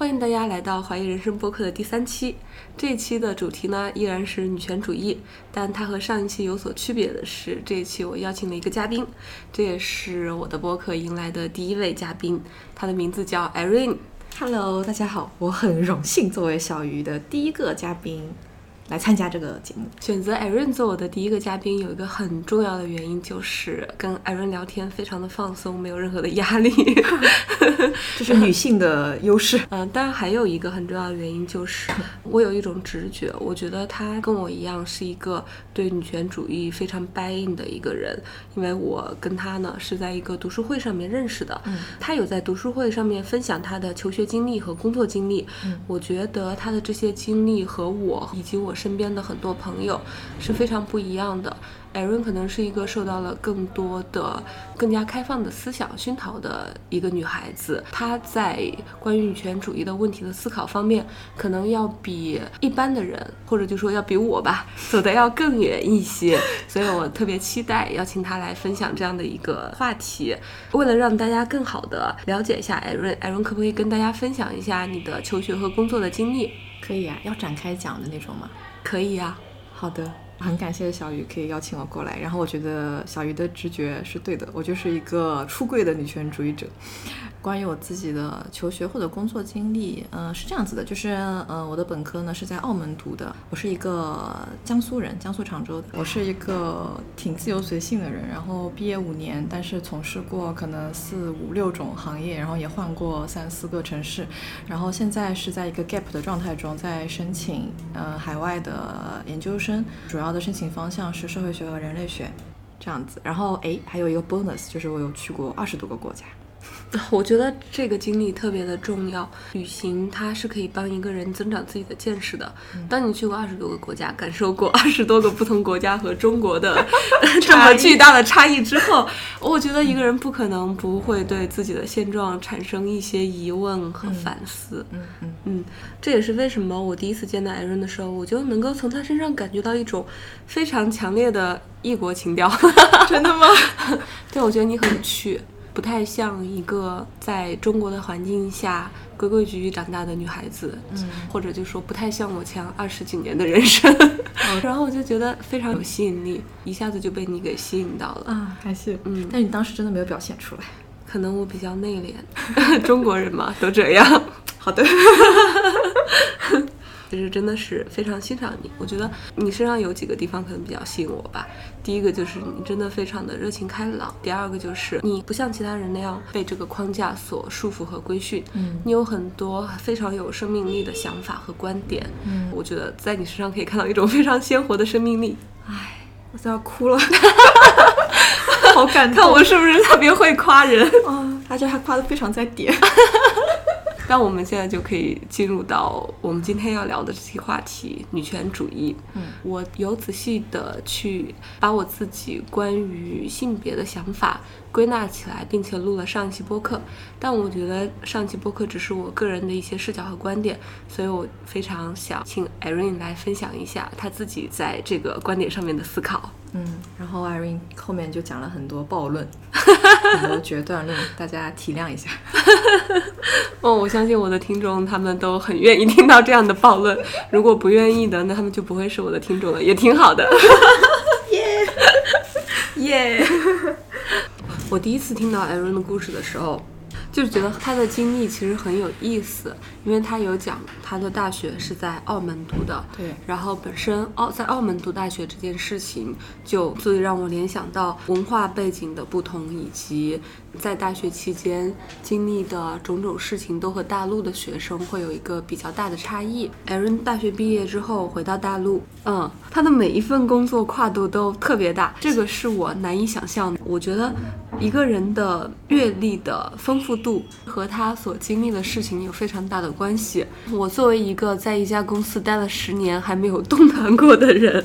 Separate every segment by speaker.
Speaker 1: 欢迎大家来到怀疑人生播客的第三期。这一期的主题呢依然是女权主义，但它和上一期有所区别的是，这一期我邀请了一个嘉宾，这也是我的播客迎来的第一位嘉宾，他的名字叫艾瑞恩。
Speaker 2: Hello，大家好，我很荣幸作为小鱼的第一个嘉宾来参加这个节目。
Speaker 1: 选择 Irene 做我的第一个嘉宾，有一个很重要的原因，就是跟 Irene 聊天非常的放松，没有任何的压力。
Speaker 2: 这是女性的优势。
Speaker 1: 嗯，当然还有一个很重要的原因就是，我有一种直觉，我觉得他跟我一样是一个对女权主义非常 buy in 的一个人，因为我跟他呢是在一个读书会上面认识的，
Speaker 2: 嗯
Speaker 1: 他有在读书会上面分享他的求学经历和工作经历，
Speaker 2: 嗯
Speaker 1: 我觉得他的这些经历和我以及我身边的很多朋友是非常不一样的。Erin 可能是一个受到了更多的、更加开放的思想熏陶的一个女孩子。她在关于女权主义的问题的思考方面，可能要比一般的人，或者就说要比我吧，走得要更远一些。所以我特别期待邀请她来分享这样的一个话题。为了让大家更好的了解一下 Erin，Erin 可不可以跟大家分享一下你的求学和工作的经历？
Speaker 2: 可以啊，要展开讲的那种吗？
Speaker 1: 可以呀、
Speaker 2: 好的，很感谢小鱼可以邀请我过来。然后我觉得小鱼的直觉是对的，我就是一个出柜的女权主义者。关于我自己的求学或者工作经历，嗯、是这样子的，就是嗯、呃我的本科呢是在澳门读的，我是一个江苏人，江苏常州的，我是一个挺自由随性的人。然后毕业五年，但是从事过可能四五六种行业，然后也换过三四个城市，然后现在是在一个 gap 的状态中，在申请呃海外的研究生，主要的申请方向是社会学和人类学。这样子，然后诶，还有一个 bonus 就是我有去过二十多个国家，
Speaker 1: 我觉得这个经历特别的重要。旅行它是可以帮一个人增长自己的见识的。当你去过二十多个国家，感受过二十多个不同国家和中国的 这么巨大的差异之后，我觉得一个人不可能不会对自己的现状产生一些疑问和反思。
Speaker 2: 嗯嗯，
Speaker 1: 嗯，这也是为什么我第一次见到艾伦的时候，我就能够从他身上感觉到一种非常强烈的异国情调。
Speaker 2: 真的吗？
Speaker 1: 对，我觉得你很趣，不太像一个在中国的环境下规规矩矩长大的女孩子，
Speaker 2: 嗯
Speaker 1: 或者就说不太像我这样二十几年的人生。然后我就觉得非常有吸引力，一下子就被你给吸引到了。
Speaker 2: 啊，还是。
Speaker 1: 嗯
Speaker 2: 但你当时真的没有表现出来。
Speaker 1: 可能我比较内敛，中国人嘛都这样。
Speaker 2: 好的。
Speaker 1: 其实真的是非常欣赏你，我觉得你身上有几个地方可能比较吸引我吧。第一个就是你真的非常的热情开朗，第二个就是你不像其他人那样被这个框架所束缚和规训，
Speaker 2: 嗯
Speaker 1: 你有很多非常有生命力的想法和观点。
Speaker 2: 嗯
Speaker 1: 我觉得在你身上可以看到一种非常鲜活的生命力。
Speaker 2: 唉，我都要哭了，好感动
Speaker 1: 看我是不是特别会夸人？
Speaker 2: 啊！而且还夸的非常在点。
Speaker 1: 那我们现在就可以进入到我们今天要聊的这期话题——女权主义。
Speaker 2: 嗯，
Speaker 1: 我有仔细的去把我自己关于性别的想法归纳起来，并且录了上一期播客。但我觉得上期播客只是我个人的一些视角和观点，所以我非常想请 Irene 来分享一下他自己在这个观点上面的思考。
Speaker 2: 嗯，然后 Irene 后面就讲了很多暴论，很多决断论，大家体谅一下。
Speaker 1: 哦，我相信我的听众他们都很愿意听到这样的暴论。如果不愿意的，那他们就不会是我的听众了，也挺好的。耶 耶！我第一次听到艾伦的故事的时候，就是觉得他的经历其实很有意思，因为他有讲他的大学是在澳门读的，
Speaker 2: 对。
Speaker 1: 然后本身澳在澳门读大学这件事情，就最让我联想到文化背景的不同，以及在大学期间经历的种种事情，都和大陆的学生会有一个比较大的差异。Aaron 大学毕业之后回到大陆，嗯，他的每一份工作跨度都特别大，这个是我难以想象的。我觉得一个人的阅历的丰富度和他所经历的事情有非常大的关系。我作为一个在一家公司待了十年还没有动弹过的人，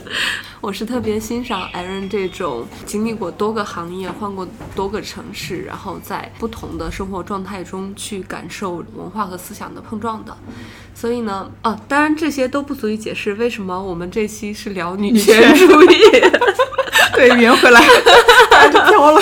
Speaker 1: 我是特别欣赏艾伦这种经历过多个行业、换过多个城市，然后在不同的生活状态中去感受文化和思想的碰撞的。所以呢，啊，当然这些都不足以解释为什么我们这期是聊女权主义。
Speaker 2: 对，圆回来，就飘了。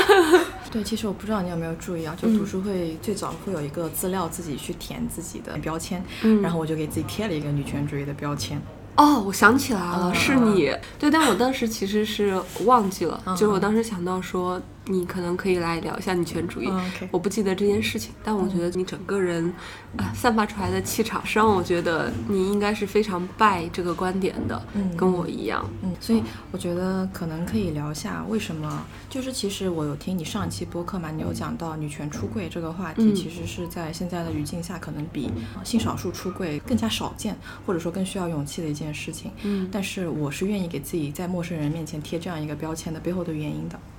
Speaker 2: 对，其实我不知道你有没有注意啊，就读书会最早会有一个资料自己去填自己的标签，
Speaker 1: 嗯
Speaker 2: 然后我就给自己贴了一个女权主义的标签。
Speaker 1: 哦，我想起来了，
Speaker 2: 嗯
Speaker 1: 是你。对，但我当时其实是忘记了，
Speaker 2: 嗯
Speaker 1: 就是我当时想到说，你可能可以来聊一下女权主义。我不记得这件事情，但我觉得你整个人，啊、散发出来的气场是让我觉得你应该是非常拜这个观点的，
Speaker 2: 嗯
Speaker 1: 跟我一样。
Speaker 2: 嗯，所以我觉得可能可以聊一下为什么，就是其实我有听你上一期播客嘛，你有讲到女权出柜这个话题，
Speaker 1: 嗯
Speaker 2: 其实是在现在的语境下，可能比呃性少数出柜更加少见，或者说更需要勇气的一件事情。
Speaker 1: 嗯
Speaker 2: 但是我是愿意给自己在陌生人面前贴这样一个标签的背后的原因的，嗯，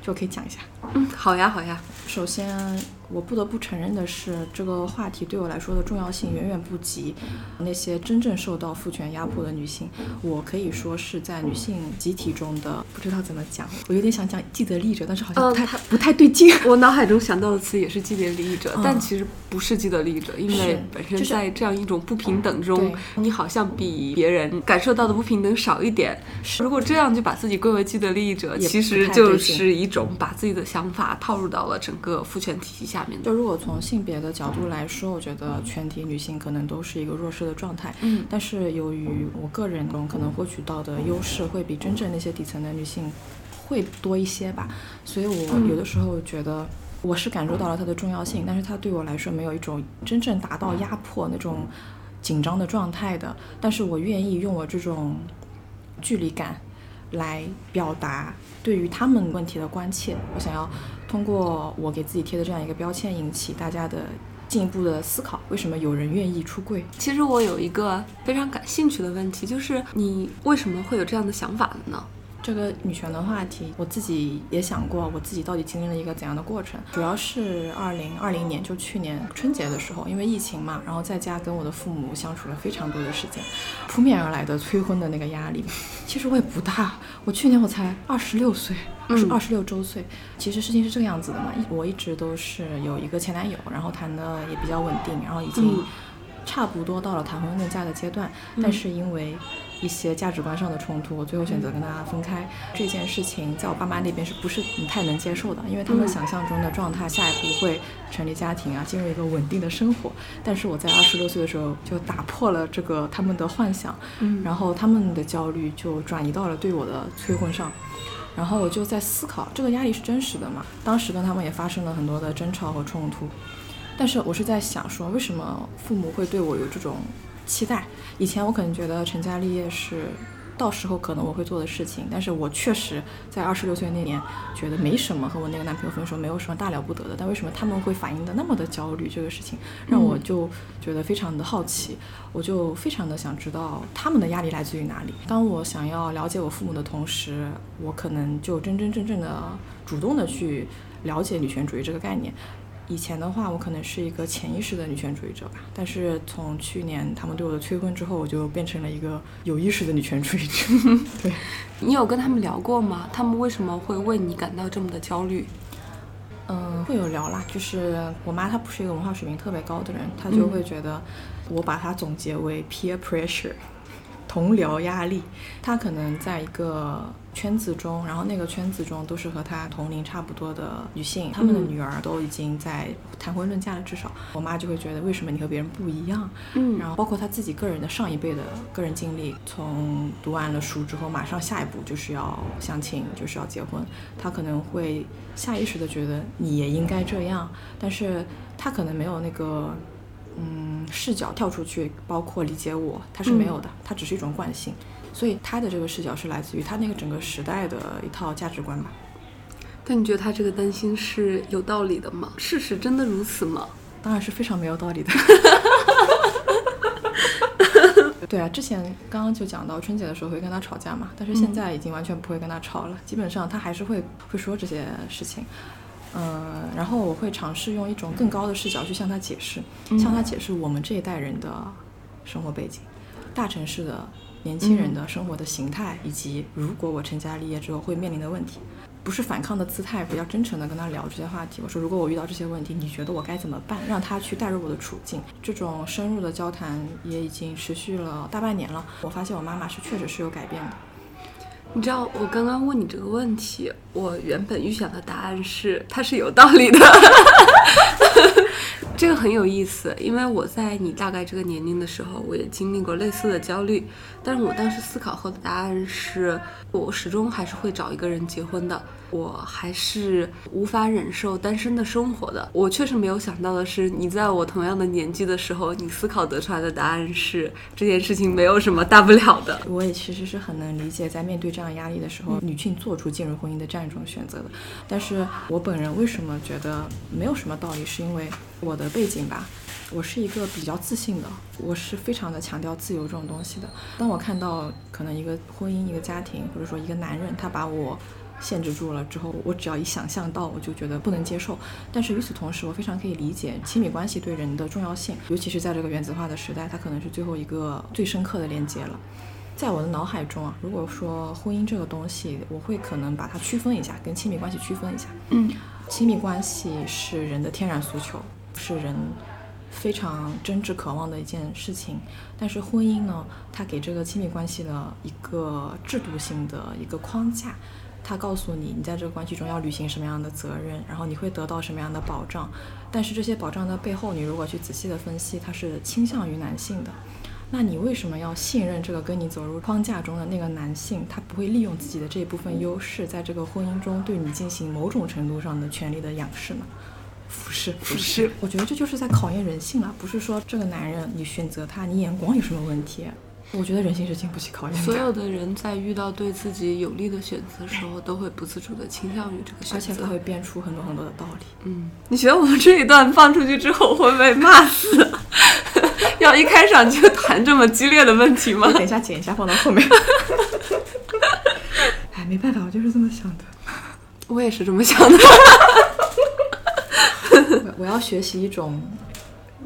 Speaker 2: 就可以讲一下。
Speaker 1: 嗯，好呀，好呀。
Speaker 2: 首先，我不得不承认的是，这个话题对我来说的重要性远远不及那些真正受到父权压迫的女性。我可以说是在女性集体中的，不知道怎么讲，我有点想讲既得利益者，但是好像不太、
Speaker 1: 嗯
Speaker 2: 不太对劲。
Speaker 1: 我脑海中想到的词也是既得利益者，
Speaker 2: 嗯
Speaker 1: 但其实不是既得利益者，因为本身在这样一种不平等中，
Speaker 2: 对
Speaker 1: 你好像比别人感受到的不平等少一点。如果这样就把自己归为既得利益者，其实就是一种把自己的想法套入到了整个父权体系下面的。
Speaker 2: 就如果从性别的角度来说，我觉得全体女性可能都是一个弱势的状态。
Speaker 1: 嗯
Speaker 2: 但是由于我个人中可能获取到的优势会比真正那些底层的女性会多一些吧，所以我
Speaker 1: 嗯
Speaker 2: 有的时候觉得我是感受到了它的重要性，但是它对我来说没有一种真正达到压迫那种紧张的状态的。但是我愿意用我这种距离感来表达对于他们问题的关切。我想要通过我给自己贴的这样一个标签，引起大家的进一步的思考：为什么有人愿意出柜？
Speaker 1: 其实我有一个非常感兴趣的问题，就是你为什么会有这样的想法呢？
Speaker 2: 这个女权的话题，我自己也想过，我自己到底经历了一个怎样的过程。主要是二零二零年，就去年春节的时候，因为疫情嘛，然后在家跟我的父母相处了非常多的时间，扑面而来的催婚的那个压力，其实我也不大，我去年我才二十六岁，二十
Speaker 1: 嗯。
Speaker 2: 二十六周岁。其实事情是这个样子的嘛，我一直都是有一个前男友，然后谈的也比较稳定，然后已经
Speaker 1: 嗯。
Speaker 2: 差不多到了谈婚论嫁的阶段，但是因为一些价值观上的冲突，我最后选择跟他分开。这件事情在我爸妈那边是不是太能接受的？因为他们
Speaker 1: 嗯
Speaker 2: 想象中的状态，下一步会成立家庭啊，进入一个稳定的生活。但是我在二十六岁的时候就打破了这个他们的幻想，
Speaker 1: 嗯
Speaker 2: 然后他们的焦虑就转移到了对我的催婚上。然后我就在思考，这个压力是真实的嘛？当时跟他们也发生了很多的争吵和冲突，但是我是在想说，为什么父母会对我有这种期待？以前我可能觉得成家立业是到时候可能我会做的事情，但是我确实在二十六岁那年觉得没什么，和我那个男朋友分手没有什么大了不得的。但为什么他们会反应的那么的焦虑？这个事情让我就觉得非常的好奇，我就非常的想知道他们的压力来自于哪里。当我想要了解我父母的同时，我可能就真真正正的主动的去了解女权主义这个概念。以前的话，我可能是一个潜意识的女权主义者吧，但是从去年他们对我的催婚之后，我就变成了一个有意识的女权主义者。对，
Speaker 1: 你有跟他们聊过吗？他们为什么会为你感到这么的焦虑？
Speaker 2: 嗯，会有聊啦，就是我妈她不是一个文化水平特别高的人，她就会觉得我把它总结为 peer pressure，同僚压力。她可能在一个圈子中，然后那个圈子中都是和她同龄差不多的女性，她们的
Speaker 1: 嗯
Speaker 2: 女儿都已经在谈婚论嫁了，至少我妈就会觉得为什么你和别人不一样？
Speaker 1: 嗯
Speaker 2: 然后包括她自己个人的上一辈的个人经历，从读完了书之后，马上下一步就是要相亲，就是要结婚。她可能会下意识的觉得你也应该这样，但是她可能没有那个嗯视角跳出去，包括理解我，它是没有的，它只是一种惯性。所以他的这个视角是来自于他那个整个时代的一套价值观吧。
Speaker 1: 但你觉得他这个担心是有道理的吗？事实真的如此吗？
Speaker 2: 当然是非常没有道理的。对啊，之前刚刚就讲到春节的时候会跟他吵架嘛，但是现在已经完全不会跟他吵了，基本上他还是会会说这些事情。嗯，然后我会尝试用一种更高的视角去向他解释，向他解释我们这一代人的生活背景，大城市的年轻人的生活的形态，以及如果我成家立业之后会面临的问题。不是反抗的姿态，比较真诚的跟他聊这些话题。我说，如果我遇到这些问题，你觉得我该怎么办？让他去带入我的处境。这种深入的交谈也已经持续了大半年了。我发现我妈妈是确实是有改变的。
Speaker 1: 你知道我刚刚问你这个问题，我原本预想的答案是它是有道理的。这个很有意思，因为我在你大概这个年龄的时候，我也经历过类似的焦虑。但是我当时思考后的答案是，我始终还是会找一个人结婚的。我还是无法忍受单身的生活的。我确实没有想到的是，你在我同样的年纪的时候，你思考得出来的答案是这件事情没有什么大不了的。
Speaker 2: 我也其实是很能理解，在面对这样压力的时候，女性做出进入婚姻的这样一种选择的。但是我本人为什么觉得没有什么道理，是因为我的背景吧。我是一个比较自信的，我是非常的强调自由这种东西的。当我看到可能一个婚姻、一个家庭，或者说一个男人，他把我限制住了之后，我只要一想象到，我就觉得不能接受。但是与此同时，我非常可以理解亲密关系对人的重要性，尤其是在这个原子化的时代，它可能是最后一个最深刻的连接了。在我的脑海中啊，如果说婚姻这个东西，我会可能把它区分一下，跟亲密关系区分一下。
Speaker 1: 嗯，
Speaker 2: 亲密关系是人的天然诉求，是人。非常真挚渴望的一件事情，但是婚姻呢，它给这个亲密关系的一个制度性的一个框架，它告诉你，你在这个关系中要履行什么样的责任，然后你会得到什么样的保障。但是这些保障的背后，你如果去仔细的分析，它是倾向于男性的。那你为什么要信任这个跟你走入框架中的那个男性？他不会利用自己的这一部分优势，在这个婚姻中对你进行某种程度上的权利的仰视呢？不是不是，我觉得这就是在考验人性了。不是说这个男人你选择他，你眼光有什么问题？我觉得人性是经不起考验的。
Speaker 1: 所有的人在遇到对自己有利的选择的时候，都会不自主的倾向于这个选择，而
Speaker 2: 且他会编出很多很多的道理。
Speaker 1: 嗯，你觉得我们这一段放出去之后会被骂死？要一开场就谈这么激烈的问题吗？
Speaker 2: 等一下剪一下放到后面。哎，没办法，我就是这么想的。
Speaker 1: 我也是这么想的。
Speaker 2: 我要学习一种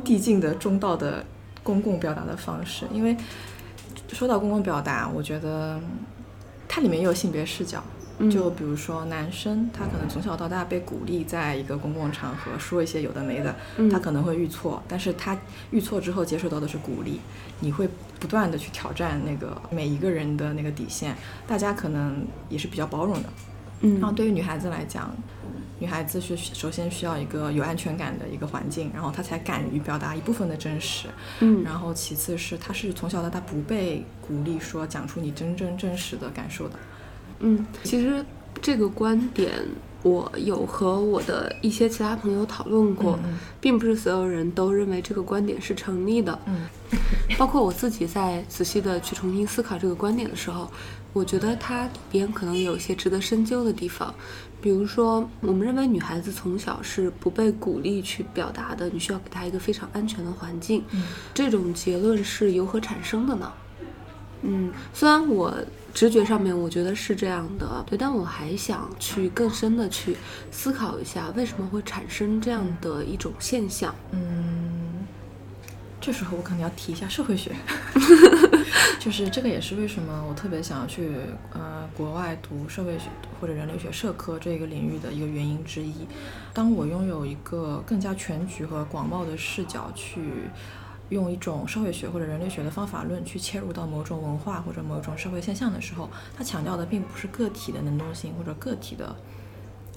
Speaker 2: 递进的中道的公共表达的方式，因为说到公共表达，我觉得它里面也有性别视角。就比如说男生，他可能从小到大被鼓励在一个公共场合说一些有的没的，他可能会遇错，但是他遇错之后接受到的是鼓励，你会不断的去挑战那个每一个人的那个底线，大家可能也是比较包容的。
Speaker 1: 嗯，
Speaker 2: 然后对于女孩子来讲。女孩子是首先需要一个有安全感的一个环境，然后她才敢于表达一部分的真实。
Speaker 1: 嗯，
Speaker 2: 然后其次是她是从小到大不被鼓励说讲出你真正真实的感受的。
Speaker 1: 嗯，其实这个观点我有和我的一些其他朋友讨论过，并不是所有人都认为这个观点是成立的。
Speaker 2: 嗯，
Speaker 1: 包括我自己在仔细的去重新思考这个观点的时候，我觉得它里边可能有一些值得深究的地方。比如说，我们认为女孩子从小是不被鼓励去表达的，你需要给她一个非常安全的环境。这种结论是由何产生的呢？嗯，虽然我直觉上面我觉得是这样的，对，但我还想去更深的去思考一下，为什么会产生这样的一种现象。
Speaker 2: 嗯，这时候我可能要提一下社会学。就是这个也是为什么我特别想要去呃国外读社会学或者人类学社科这个领域的一个原因之一。当我拥有一个更加全局和广袤的视角，去用一种社会学或者人类学的方法论去切入到某种文化或者某种社会现象的时候，它强调的并不是个体的能动性或者个体的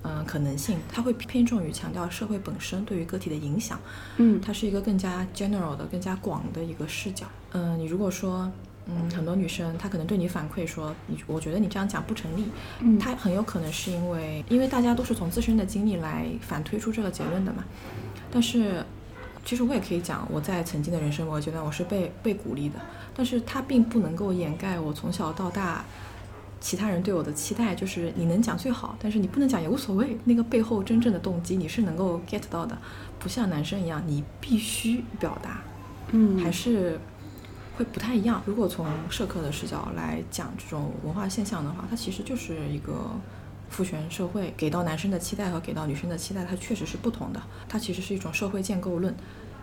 Speaker 2: 嗯可能性，它会偏重于强调社会本身对于个体的影响。
Speaker 1: 嗯，
Speaker 2: 它是一个更加 general 的、更加广的一个视角。嗯，你如果说。嗯，很多女生她可能对你反馈说，你我觉得你这样讲不成立。
Speaker 1: 嗯，
Speaker 2: 她很有可能是因为，因为大家都是从自身的经历来反推出这个结论的嘛。但是，其实我也可以讲，我在曾经的人生我觉得，我是被被鼓励的。但是它并不能够掩盖我从小到大其他人对我的期待，就是你能讲最好，但是你不能讲也无所谓。那个背后真正的动机你是能够 get 到的，不像男生一样，你必须表达。
Speaker 1: 嗯，
Speaker 2: 还是。会不太一样。如果从社科的视角来讲这种文化现象的话，它其实就是一个父权社会给到男生的期待和给到女生的期待，它确实是不同的。它其实是一种社会建构论，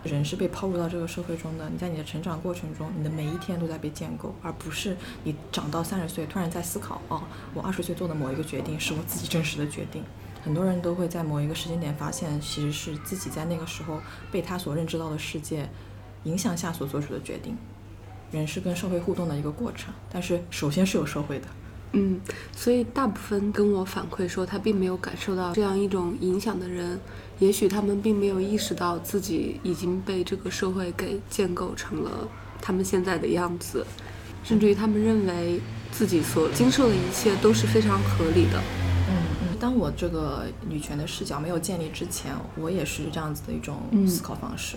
Speaker 2: 人是被抛入到这个社会中的。你在你的成长过程中，你的每一天都在被建构，而不是你长到三十岁突然在思考，哦，我二十岁做的某一个决定是我自己真实的决定。很多人都会在某一个时间点发现，其实是自己在那个时候被他所认知到的世界影响下所做出的决定。人是跟社会互动的一个过程，但是首先是有社会的，
Speaker 1: 嗯，所以大部分跟我反馈说他并没有感受到这样一种影响的人，也许他们并没有意识到自己已经被这个社会给建构成了他们现在的样子，甚至于他们认为自己所经受的一切都是非常合理的。
Speaker 2: 当我这个女权的视角没有建立之前，我也是这样子的一种
Speaker 1: 嗯
Speaker 2: 思考方式。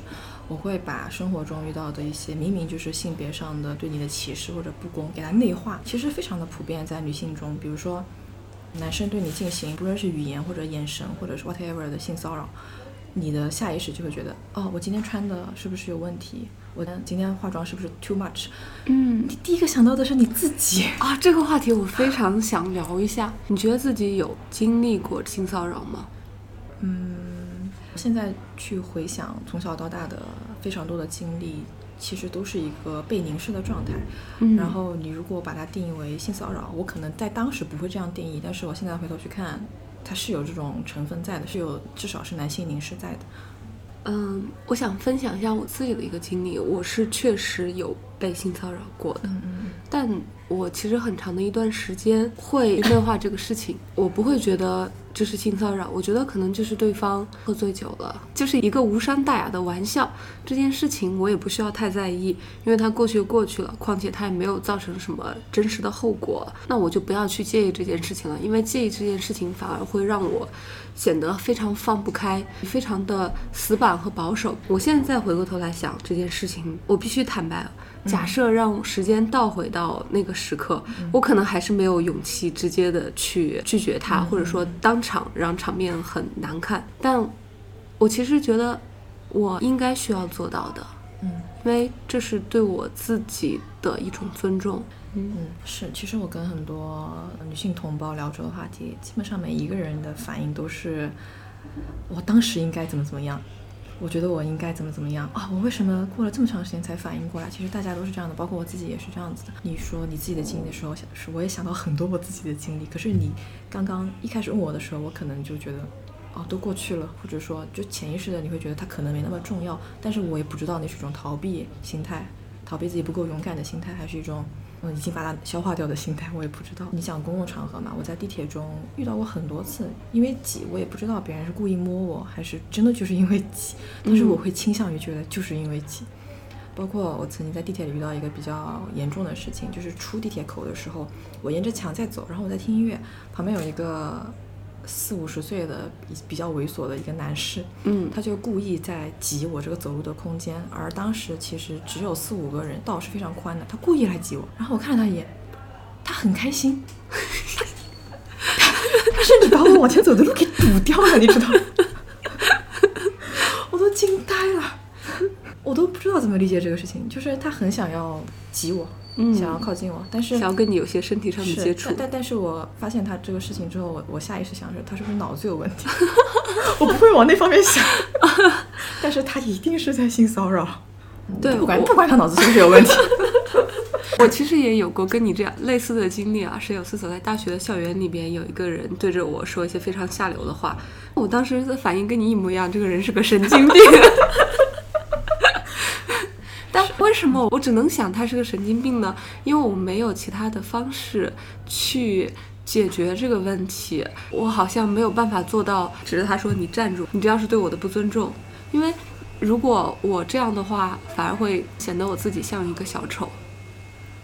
Speaker 2: 我会把生活中遇到的一些明明就是性别上的对你的歧视或者不公，给它内化，其实非常的普遍在女性中。比如说，男生对你进行不论是语言或者眼神或者是 whatever 的性骚扰，你的下意识就会觉得，哦，我今天穿的是不是有问题？我今天化妆是不是 too much？
Speaker 1: 嗯
Speaker 2: 你第一个想到的是你自己。
Speaker 1: 啊，这个话题我非常想聊一下。你觉得自己有经历过性骚扰吗？
Speaker 2: 嗯现在去回想从小到大的非常多的经历，其实都是一个被凝视的状态。
Speaker 1: 嗯
Speaker 2: 然后你如果把它定义为性骚扰，我可能在当时不会这样定义，但是我现在回头去看，它是有这种成分在的，是有至少是男性凝视在的。
Speaker 1: 嗯，我想分享一下我自己的一个经历，我是确实有被性骚扰过的。
Speaker 2: 嗯
Speaker 1: 但我其实很长的一段时间会内化这个事情，我不会觉得这是性骚扰，我觉得可能就是对方喝醉酒了，就是一个无伤大雅的玩笑。这件事情我也不需要太在意，因为它过去就过去了，况且它也没有造成什么真实的后果，那我就不要去介意这件事情了，因为介意这件事情反而会让我显得非常放不开，非常的死板和保守。我现在再回过头来想这件事情，我必须坦白。假设让时间倒回到那个时刻，我可能还是没有勇气直接的去拒绝他，或者说当场让场面很难看。但我其实觉得我应该需要做到的，
Speaker 2: 嗯
Speaker 1: 因为这是对我自己的一种尊重。
Speaker 2: 嗯，是。其实我跟很多女性同胞聊这个话题，基本上每一个人的反应都是，我当时应该怎么怎么样。我觉得我应该怎么怎么样啊？我为什么过了这么长时间才反应过来？其实大家都是这样的，包括我自己也是这样子的。你说你自己的经历的时候，想是我也想到很多我自己的经历。可是你刚刚一开始问我的时候，我可能就觉得，哦，都过去了，或者说就潜意识的你会觉得它可能没那么重要。但是我也不知道那是一种逃避心态，逃避自己不够勇敢的心态，还是一种嗯已经把它消化掉的心态，我也不知道。你想公共场合嘛，我在地铁中遇到过很多次，因为挤，我也不知道别人是故意摸我，还是真的就是因为挤，但是我会倾向于觉得就是因为挤。包括我曾经在地铁里遇到一个比较严重的事情，就是出地铁口的时候，我沿着墙在走，然后我在听音乐，旁边有一个四五十岁的比比较猥琐的一个男士，
Speaker 1: 嗯。
Speaker 2: 他就故意在挤我这个走路的空间，而当时其实只有四五个人，道是非常宽的，他故意来挤我，然后我看了他一眼，他很开心，他他甚至把我往前走的路给堵掉了，你知道吗？我都惊呆了，我都不知道怎么理解这个事情，就是他很想要挤我，
Speaker 1: 嗯
Speaker 2: 想要靠近我，但是
Speaker 1: 想要跟你有些身体上的接触
Speaker 2: 但。但但是我发现他这个事情之后，我我下意识想着他是不是脑子有问题，我不会往那方面想，但是他一定是在性骚扰。
Speaker 1: 对
Speaker 2: 不管
Speaker 1: 我
Speaker 2: 不管他脑子是不是有问题，
Speaker 1: 我其实也有过跟你这样类似的经历啊，是有次走在大学的校园里边，有一个人对着我说一些非常下流的话，我当时的反应跟你一模一样，这个人是个神经病。但为什么我只能想他是个神经病呢？因为我没有其他的方式去解决这个问题，我好像没有办法做到指着他说你站住，你这样是对我的不尊重，因为。如果我这样的话，反而会显得我自己像一个小丑。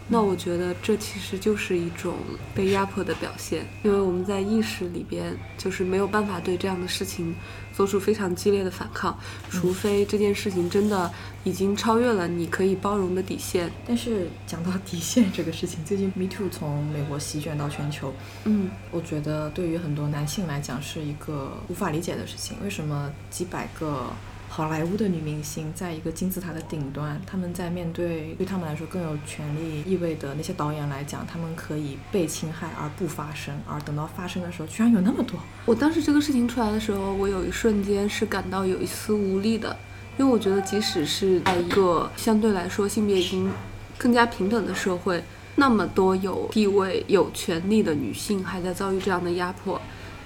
Speaker 1: 那我觉得这其实就是一种被压迫的表现，因为我们在意识里边就是没有办法对这样的事情做出非常激烈的反抗，除非这件事情真的已经超越了你可以包容的底线。
Speaker 2: 但是讲到底线这个事情，最近 Me Too 从美国席卷到全球，
Speaker 1: 嗯
Speaker 2: 我觉得对于很多男性来讲是一个无法理解的事情。为什么几百个好莱坞的女明星在一个金字塔的顶端，她们在面对对她们来说更有权利意味的那些导演来讲，她们可以被侵害而不发声，而等到发生的时候，居然有那么多。
Speaker 1: 我当时这个事情出来的时候，我有一瞬间是感到有一丝无力的，因为我觉得即使是在一个相对来说性别已经更加平等的社会，那么多有地位、有权利的女性还在遭遇这样的压迫，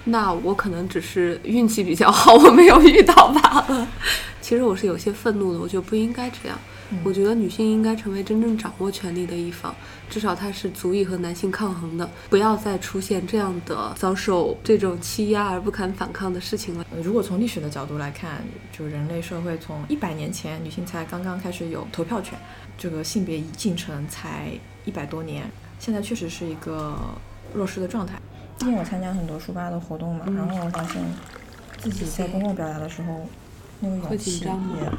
Speaker 1: 那我可能只是运气比较好，我没有遇到罢了。其实我是有些愤怒的，我觉得不应该这样。我觉得女性应该成为真正掌握权力的一方，至少她是足以和男性抗衡的，不要再出现这样的遭受这种欺压而不敢反抗的事情了。
Speaker 2: 如果从历史的角度来看，就人类社会从一百年前女性才刚刚开始有投票权，这个性别进程才一百多年，现在确实是一个弱势的状态。
Speaker 3: 最近我参加很多书吧的活动嘛，然后我发现自己在公共表达的时候，那个勇气也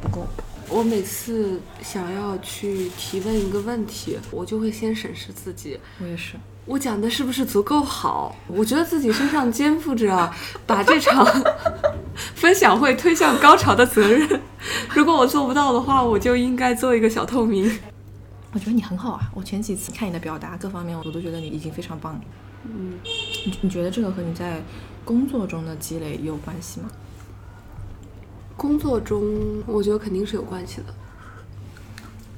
Speaker 3: 不够。
Speaker 1: 我每次想要去提问一个问题，我就会先审视自己。
Speaker 2: 我也是。
Speaker 1: 我讲的是不是足够好？我觉得自己身上肩负着把这场 分享会推向高潮的责任。如果我做不到的话，我就应该做一个小透明。
Speaker 2: 我觉得你很好啊！我前几次看你的表达，各方面我都觉得你已经非常棒了。
Speaker 1: 嗯，
Speaker 2: 你你觉得这个和你在工作中的积累有关系吗？
Speaker 1: 工作中，我觉得肯定是有关系的，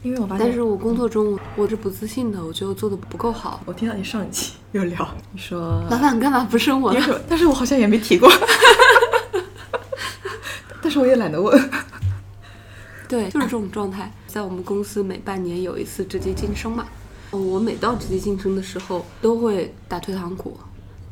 Speaker 2: 因为我发现，
Speaker 1: 但是我工作中我是不自信的，我觉得做的不够好。
Speaker 2: 我听到你上一期有聊，你说
Speaker 1: 老板干嘛不升我？
Speaker 2: 但是我好像也没提过，但是我也懒得问。
Speaker 1: 对，就是这种状态，在我们公司每半年有一次直接晋升嘛，我每到直接晋升的时候都会打退堂鼓。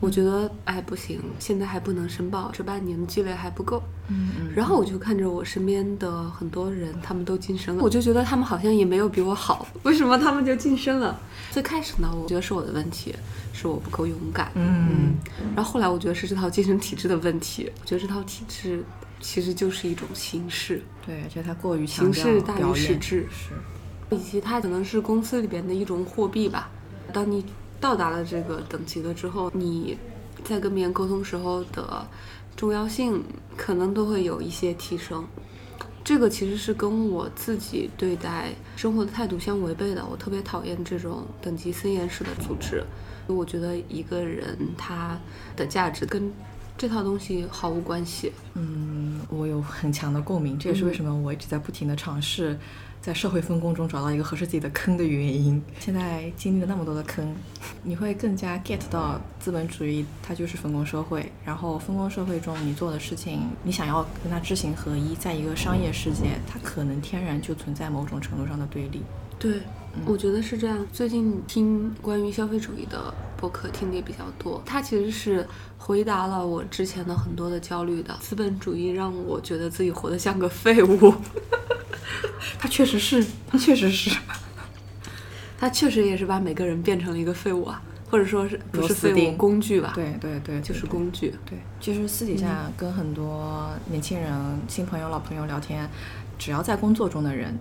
Speaker 1: 我觉得哎不行，现在还不能申报，这半年的积累还不够。
Speaker 2: 嗯嗯。
Speaker 1: 然后我就看着我身边的很多人，他们都晋升了，我就觉得他们好像也没有比我好，为什么他们就晋升了？最开始呢，我觉得是我的问题，是我不够勇敢。
Speaker 2: 嗯。
Speaker 1: 然后后来我觉得是这套晋升体制的问题，我觉得这套体制其实就是一种形式。
Speaker 2: 对，而且它过于
Speaker 1: 形式大于实质。
Speaker 2: 是。
Speaker 1: 以及它可能是公司里边的一种货币吧。当你。到达了这个等级了之后，你在跟别人沟通时候的重要性可能都会有一些提升。这个其实是跟我自己对待生活的态度相违背的。我特别讨厌这种等级森严式的组织。我觉得一个人他的价值跟这套东西毫无关系。
Speaker 2: 嗯，我有很强的共鸣。这也是为什么我一直在不停的尝试。在社会分工中找到一个合适自己的坑的原因。现在经历了那么多的坑，你会更加 get 到资本主义它就是分工社会。然后分工社会中你做的事情，你想要跟它知行合一，在一个商业世界，它可能天然就存在某种程度上的对立。
Speaker 1: 对，我觉得是这样。最近听关于消费主义的博客听的也比较多，它其实是回答了我之前的很多的焦虑的。资本主义让我觉得自己活得像个废物。
Speaker 2: 他确实是，他确实是，
Speaker 1: 他确实也是把每个人变成了一个废物啊，或者说是不是废物工具吧？
Speaker 2: 对对对，
Speaker 1: 就是工具。
Speaker 2: 对，其实私底下跟很多年轻人、新朋友、老朋友聊天，只要在工作中的人，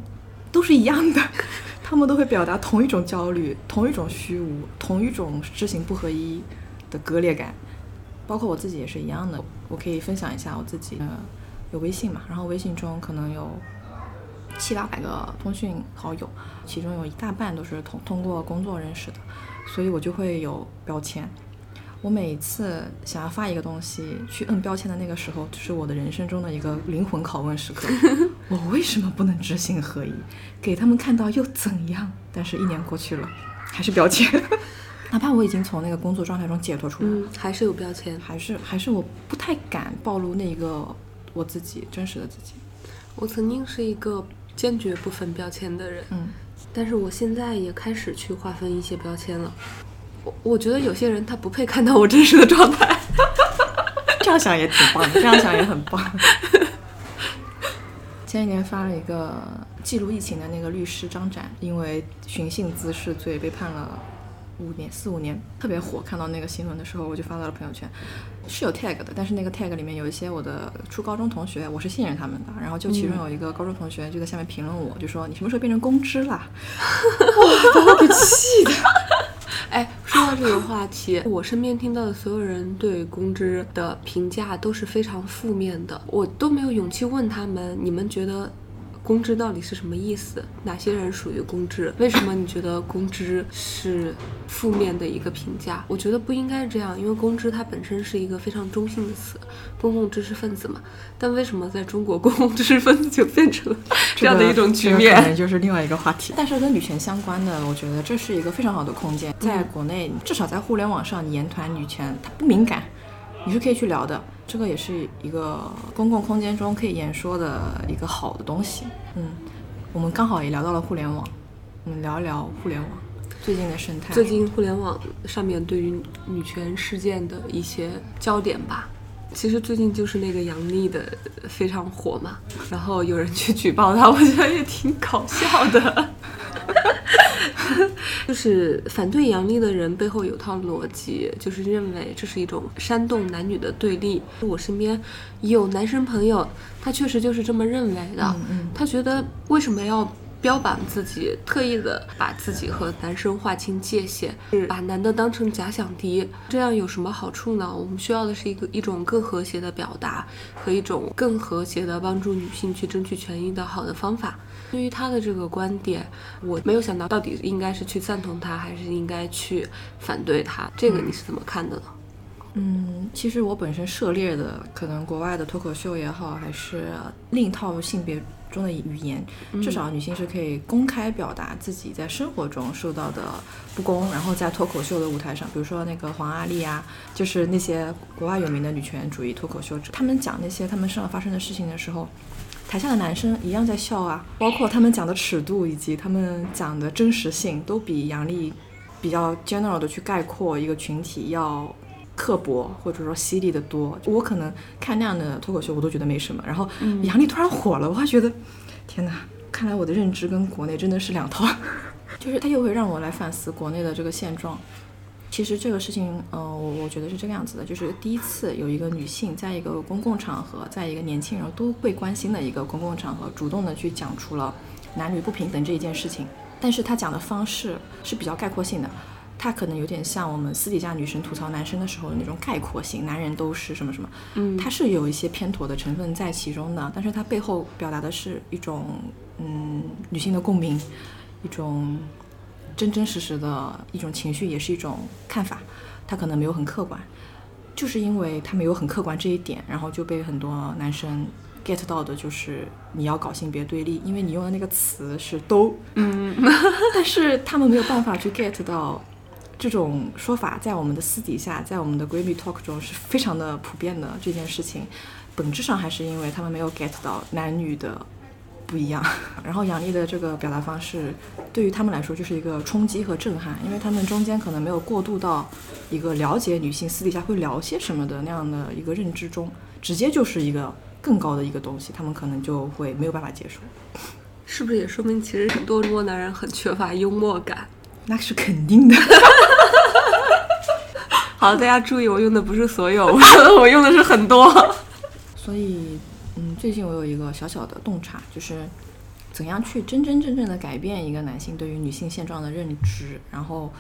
Speaker 2: 都是一样的，他们都会表达同一种焦虑、同一种虚无、同一种知行不合一的割裂感，包括我自己也是一样的。我可以分享一下我自己，有微信嘛，然后微信中可能有。七八百个通讯好友，其中有一大半都是通通过工作认识的，所以我就会有标签。我每次想要发一个东西，去摁标签的那个时候，就是我的人生中的一个灵魂拷问时刻。我为什么不能知行合一？给他们看到又怎样？但是，一年过去了，还是标签。哪怕我已经从那个工作状态中解脱出来，
Speaker 1: 还是有标签，
Speaker 2: 还是还是我不太敢暴露那个我自己真实的自己。
Speaker 1: 我曾经是一个。坚决不分标签的人，
Speaker 2: 嗯，
Speaker 1: 但是我现在也开始去划分一些标签了。我我觉得有些人他不配看到我真实的状态，
Speaker 2: 这样想也挺棒的，这样想也很棒。前几年发了一个记录疫情的那个律师张展，因为寻衅滋事罪被判了。五年四五年特别火，看到那个新闻的时候，我就发到了朋友圈，是有 tag 的，但是那个 tag 里面有一些我的初高中同学，我是信任他们的，然后就其中有一个高中同学就在下面评论我，就说你什么时候变成公知了？哇，把我给气的！
Speaker 1: 哎，说到这个话题，我身边听到的所有人对公知的评价都是非常负面的，我都没有勇气问他们，你们觉得？公知到底是什么意思？哪些人属于公知？为什么你觉得公知是负面的一个评价？我觉得不应该这样，因为公知它本身是一个非常中性的词，公共知识分子嘛。但为什么在中国公共知识分子就变成了 这样的一种局面？
Speaker 2: 可能就是另外一个话题。但是跟女权相关的，我觉得这是一个非常好的空间。在国内，至少在互联网上，你言谈女权它不敏感，你是可以去聊的。这个也是一个公共空间中可以言说的一个好的东西。嗯，我们刚好也聊到了互联网，我们聊一聊互联网最近的生态。
Speaker 1: 最近互联网上面对于女权事件的一些焦点吧。其实最近就是那个杨笠的非常火嘛，然后有人去举报她，我觉得也挺搞笑的。就是反对杨笠的人背后有套逻辑，就是认为这是一种煽动男女的对立。我身边有男生朋友，他确实就是这么认为的。他觉得为什么要？标榜自己，特意的把自己和男生划清界限，是把男的当成假想敌，这样有什么好处呢？我们需要的是一个一种更和谐的表达和一种更和谐的帮助女性去争取权益的好的方法。对于他的这个观点，我没有想到到底应该是去赞同他，还是应该去反对他。这个你是怎么看的呢？
Speaker 2: 嗯，其实我本身涉猎的可能国外的脱口秀也好，还是另一套性别。中的语言，至少女性是可以公开表达自己在生活中受到的不公，然后在脱口秀的舞台上，比如说那个黄阿丽啊，就是那些国外有名的女权主义脱口秀者，他们讲那些他们身上发生的事情的时候，台下的男生一样在笑啊，包括他们讲的尺度以及他们讲的真实性，都比杨笠比较 general 的去概括一个群体要。刻薄或者说犀利的多，我可能看那样的脱口秀我都觉得没什么。然后杨笠突然火了，我还觉得，天哪！看来我的认知跟国内真的是两套。就是他又会让我来反思国内的这个现状。其实这个事情，呃，我我觉得是这个样子的，就是第一次有一个女性在一个公共场合，在一个年轻人都会关心的一个公共场合，主动的去讲出了男女不平等这一件事情。但是她讲的方式是比较概括性的。他可能有点像我们私底下女生吐槽男生的时候的那种概括性，男人都是什么什么，
Speaker 1: 嗯，
Speaker 2: 他是有一些偏妥的成分在其中的，但是他背后表达的是一种嗯女性的共鸣，一种真真实实的一种情绪，也是一种看法，他可能没有很客观，就是因为他没有很客观这一点，然后就被很多男生 get 到的就是你要搞性别对立，因为你用的那个词是都，
Speaker 1: 嗯，
Speaker 2: 但是他们没有办法去 get 到。这种说法在我们的私底下，在我们的闺蜜 talk 中是非常的普遍的。这件事情本质上还是因为他们没有 get 到男女的不一样。然后杨笠的这个表达方式对于他们来说就是一个冲击和震撼，因为他们中间可能没有过渡到一个了解女性私底下会聊些什么的那样的一个认知中，直接就是一个更高的一个东西，他们可能就会没有办法接受。
Speaker 1: 是不是也说明其实很多中国男人很缺乏幽默感？
Speaker 2: 那是肯定的。
Speaker 1: 好，大家注意，我用的不是所有，我用的是很多。
Speaker 2: 所以，嗯，最近我有一个小小的洞察，就是怎样去真真正正的改变一个男性对于女性现状的认知。然后，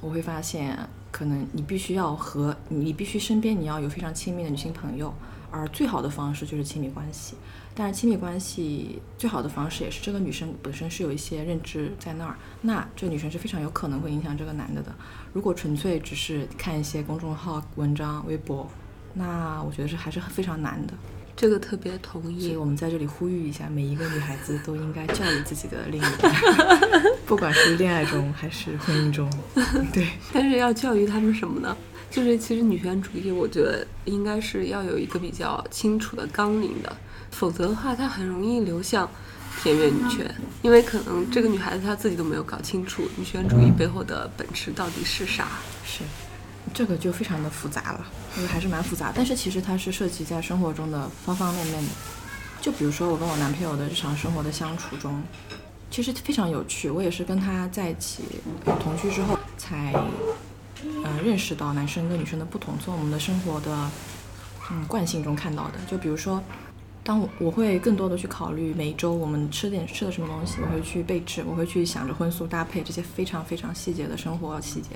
Speaker 2: 我会发现，可能你必须要和你必须身边你要有非常亲密的女性朋友，而最好的方式就是亲密关系。但是亲密关系最好的方式也是这个女生本身是有一些认知在那儿，那这女生是非常有可能会影响这个男的的。如果纯粹只是看一些公众号文章、微博，那我觉得是还是非常难的。
Speaker 1: 这个特别同意。
Speaker 2: 所以我们在这里呼吁一下，每一个女孩子都应该教育自己的另一半，不管是恋爱中还是婚姻中。对。
Speaker 1: 但是要教育他们什么呢？就是其实女权主义，我觉得应该是要有一个比较清楚的纲领的。否则的话，它很容易流向田园女权，因为可能这个女孩子她自己都没有搞清楚女权主义背后的本质到底是啥。
Speaker 2: 是，这个就非常的复杂了，这个还是蛮复杂。但是其实它是涉及在生活中的方方面面的。就比如说我跟我男朋友的日常生活的相处中，其实非常有趣。我也是跟他在一起同居之后，才呃认识到男生跟女生的不同，从我们的生活的嗯惯性中看到的。就比如说。当我我会更多的去考虑每一周我们吃点吃的什么东西，我会去备制，我会去想着荤素搭配这些非常非常细节的生活细节。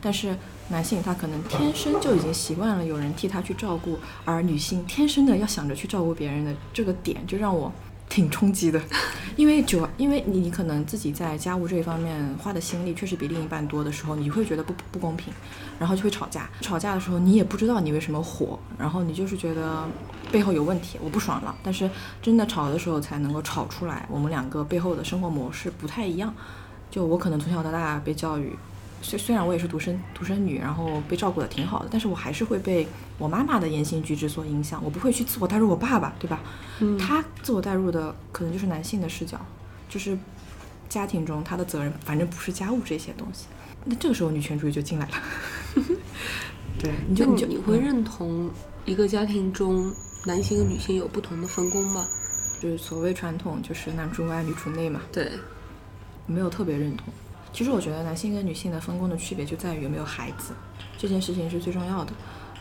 Speaker 2: 但是男性他可能天生就已经习惯了有人替他去照顾，而女性天生的要想着去照顾别人的这个点，就让我。挺冲击的，因为就因为你你可能自己在家务这一方面花的心力确实比另一半多的时候，你会觉得不不公平，然后就会吵架。吵架的时候你也不知道你为什么火，然后你就是觉得背后有问题，我不爽了。但是真的吵的时候才能够吵出来，我们两个背后的生活模式不太一样。就我可能从小到大被教育，虽虽然我也是独生独生女，然后被照顾的挺好的，但是我还是会被我妈妈的言行举止所影响。我不会去自我代入我爸爸，对吧？
Speaker 1: 嗯，
Speaker 2: 他自我代入的可能就是男性的视角，就是家庭中他的责任，反正不是家务这些东西。那这个时候女权主义就进来了。对，你就你就
Speaker 1: 你会认同一个家庭中男性和女性有不同的分工吗？
Speaker 2: 就是所谓传统，就是男主外女主内嘛。
Speaker 1: 对，
Speaker 2: 没有特别认同。其实我觉得男性跟女性的分工的区别就在于有没有孩子，这件事情是最重要的。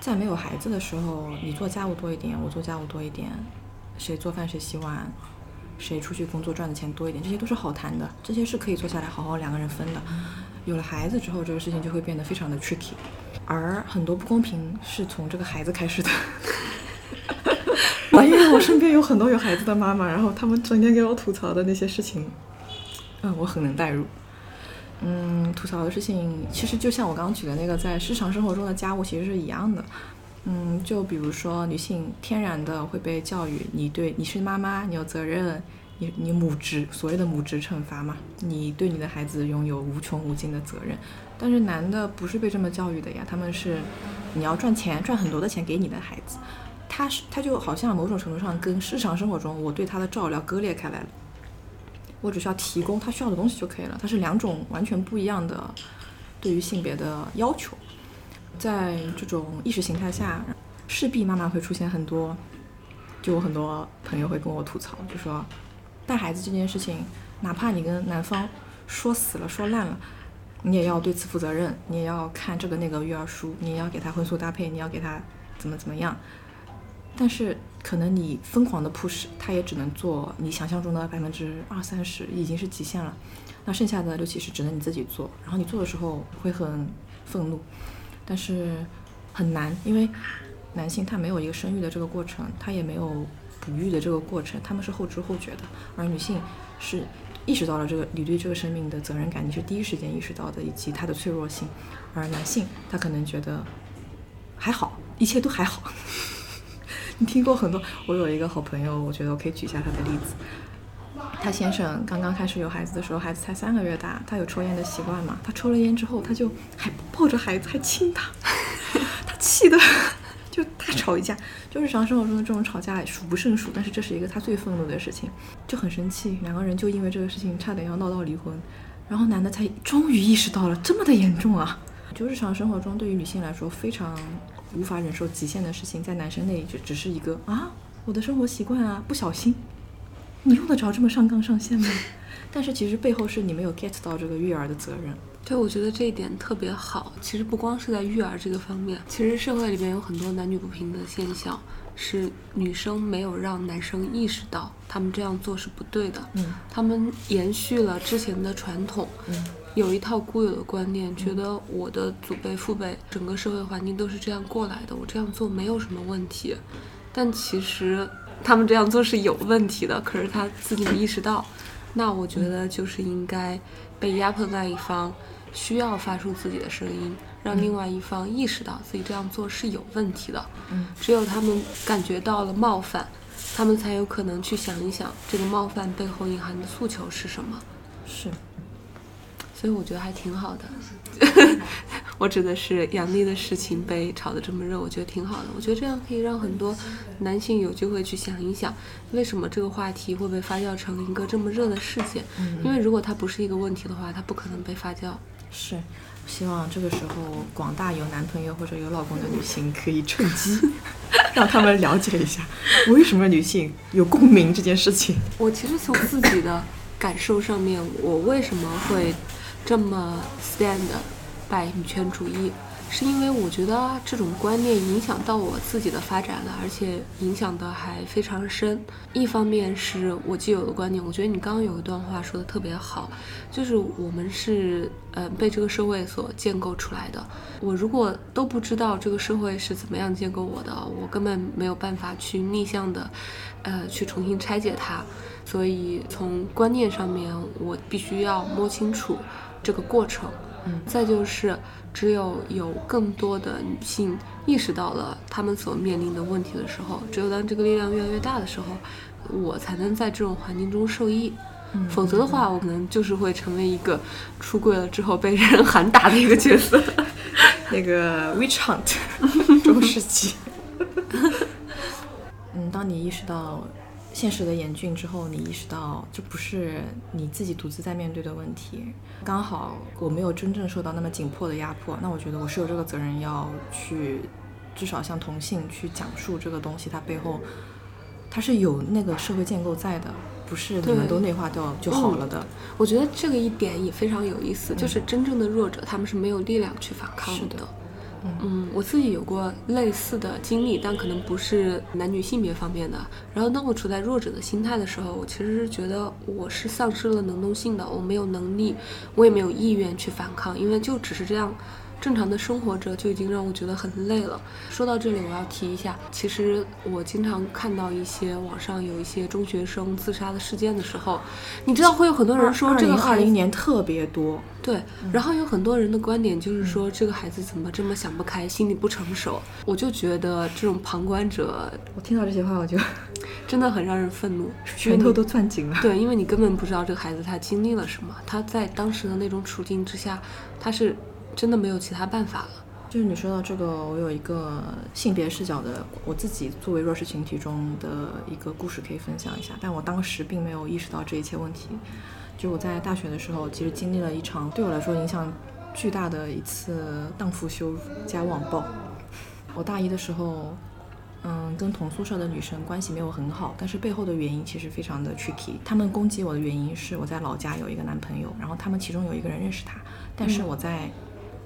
Speaker 2: 在没有孩子的时候，你做家务多一点，我做家务多一点，谁做饭谁洗碗，谁出去工作赚的钱多一点，这些都是好谈的，这些是可以坐下来好好两个人分的。有了孩子之后，这个事情就会变得非常的 tricky，而很多不公平是从这个孩子开始的。因为我身边有很多有孩子的妈妈，然后他们整天给我吐槽的那些事情，嗯，我很能代入。嗯，吐槽的事情其实就像我刚刚举的那个，在日常生活中的家务其实是一样的。嗯，就比如说女性天然的会被教育，你对你是妈妈，你有责任，你你母职所谓的母职惩罚嘛，你对你的孩子拥有无穷无尽的责任。但是男的不是被这么教育的呀，他们是你要赚钱，赚很多的钱给你的孩子，他是他就好像某种程度上跟日常生活中我对他的照料割裂开来了。我只需要提供他需要的东西就可以了，它是两种完全不一样的对于性别的要求。在这种意识形态下，势必慢慢会出现很多，就有很多朋友会跟我吐槽，就说带孩子这件事情，哪怕你跟男方说死了说烂了，你也要对此负责任，你也要看这个那个育儿书，你也要给他荤素搭配，你要给他怎么怎么样。但是可能你疯狂的 push，他也只能做你想象中的百分之二三十，已经是极限了。那剩下的六七十只能你自己做。然后你做的时候会很愤怒，但是很难，因为男性他没有一个生育的这个过程，他也没有哺育的这个过程，他们是后知后觉的。而女性是意识到了这个你对这个生命的责任感，你是第一时间意识到的，以及它的脆弱性。而男性他可能觉得还好，一切都还好。你 听过很多，我有一个好朋友，我觉得我可以举一下他的例子。他先生刚刚开始有孩子的时候，孩子才三个月大，他有抽烟的习惯嘛？他抽了烟之后，他就还抱着孩子还亲他，他气的 就大吵一架。就日常生活中的这种吵架数不胜数，但是这是一个他最愤怒的事情，就很生气。两个人就因为这个事情差点要闹到离婚，然后男的才终于意识到了这么的严重啊！就日常生活中对于女性来说非常。无法忍受极限的事情，在男生那里就只是一个啊，我的生活习惯啊，不小心，你用得着这么上纲上线吗？但是其实背后是你没有 get 到这个育儿的责任。
Speaker 1: 对，我觉得这一点特别好。其实不光是在育儿这个方面，其实社会里面有很多男女不平等的现象，是女生没有让男生意识到他们这样做是不对的。
Speaker 2: 嗯，
Speaker 1: 他们延续了之前的传统。
Speaker 2: 嗯。
Speaker 1: 有一套固有的观念，觉得我的祖辈、父辈，整个社会环境都是这样过来的，我这样做没有什么问题。但其实他们这样做是有问题的，可是他自己没意识到。那我觉得就是应该被压迫的那一方需要发出自己的声音，让另外一方意识到自己这样做是有问题的。
Speaker 2: 嗯，
Speaker 1: 只有他们感觉到了冒犯，他们才有可能去想一想这个冒犯背后隐含的诉求是什么。
Speaker 2: 是。
Speaker 1: 所以我觉得还挺好的，我指的是杨丽的事情被炒得这么热，我觉得挺好的。我觉得这样可以让很多男性有机会去想一想，为什么这个话题会被发酵成一个这么热的事件？因为如果它不是一个问题的话，它不可能被发酵。
Speaker 2: 是，希望这个时候广大有男朋友或者有老公的女性可以趁机 让他们了解一下，为什么女性有共鸣这件事情。
Speaker 1: 我其实从自己的感受上面，我为什么会。这么 stand by 女权主义，是因为我觉得这种观念影响到我自己的发展了，而且影响的还非常深。一方面是我既有的观念，我觉得你刚刚有一段话说的特别好，就是我们是呃被这个社会所建构出来的。我如果都不知道这个社会是怎么样建构我的，我根本没有办法去逆向的，呃，去重新拆解它。所以从观念上面，我必须要摸清楚。这个过程，
Speaker 2: 嗯，
Speaker 1: 再就是，只有有更多的女性意识到了她们所面临的问题的时候，只有当这个力量越来越大的时候，我才能在这种环境中受益。否则的话，我可能就是会成为一个出柜了之后被人喊打的一个角色，
Speaker 2: 那个 witch hunt 中世纪。嗯，当你意识到现实的严峻之后，你意识到这不是你自己独自在面对的问题，刚好我没有真正受到那么紧迫的压迫，那我觉得我是有这个责任要去，至少向同性去讲述这个东西，它背后它是有那个社会建构在的。不是你们都内化掉就好了的。
Speaker 1: 我觉得这个一点也非常有意思，就是真正的弱者他们是没有力量去反抗
Speaker 2: 的。
Speaker 1: 嗯，我自己有过类似的经历，但可能不是男女性别方面的。然后当我处在弱者的心态的时候，我其实是觉得我是丧失了能动性的，我没有能力，我也没有意愿去反抗，因为就只是这样。正常的生活着就已经让我觉得很累了。说到这里，我要提一下，其实我经常看到一些网上有一些中学生自杀的事件的时候，你知道会有很多人说这个
Speaker 2: 二零年特别多，
Speaker 1: 对。然后有很多人的观点就是说这个孩子怎么这么想不开，心理不成熟。我就觉得这种旁观者，
Speaker 2: 我听到这些话我就
Speaker 1: 真的很让人愤怒，
Speaker 2: 拳头都攥紧了。
Speaker 1: 对，因为你根本不知道这个孩子他经历了什么，他在当时的那种处境之下，他是。真的没有其他办法了。
Speaker 2: 就是你说到这个，我有一个性别视角的，我自己作为弱势群体中的一个故事可以分享一下。但我当时并没有意识到这一切问题。就我在大学的时候，其实经历了一场对我来说影响巨大的一次荡妇羞辱加网暴。我大一的时候，嗯，跟同宿舍的女生关系没有很好，但是背后的原因其实非常的 tricky。他们攻击我的原因是我在老家有一个男朋友，然后他们其中有一个人认识他，但是我在。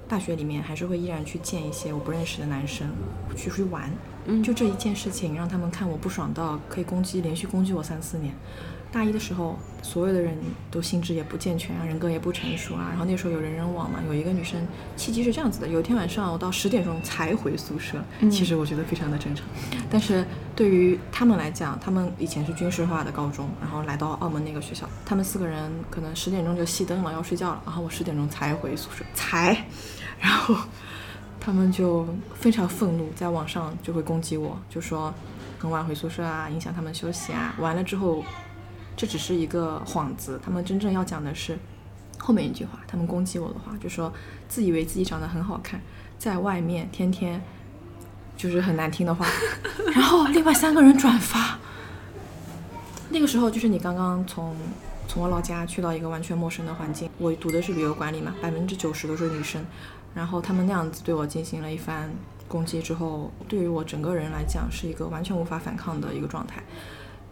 Speaker 2: 大学里面还是会依然去见一些我不认识的男生，去出去玩。嗯，就这一件事情让他们看我不爽到可以攻击，连续攻击我三四年。大一的时候，所有的人都心智也不健全啊，人格也不成熟啊。然后那时候有人人网嘛，有一个女生契机是这样子的：有一天晚上我到十点钟才回宿舍，其实我觉得非常的正常。但是对于他们来讲，他们以前是军事化的高中，然后来到澳门那个学校，他们四个人可能十点钟就熄灯了要睡觉了，然后我十点钟才回宿舍，才。然后他们就非常愤怒，在网上就会攻击我，就说很晚回宿舍啊，影响他们休息啊。完了之后，这只是一个幌子，他们真正要讲的是后面一句话。他们攻击我的话，就说自以为自己长得很好看，在外面天天就是很难听的话。然后另外三个人转发，那个时候就是你刚刚从。从我老家去到一个完全陌生的环境，我读的是旅游管理嘛，百分之九十都是女生，然后他们那样子对我进行了一番攻击之后，对于我整个人来讲是一个完全无法反抗的一个状态，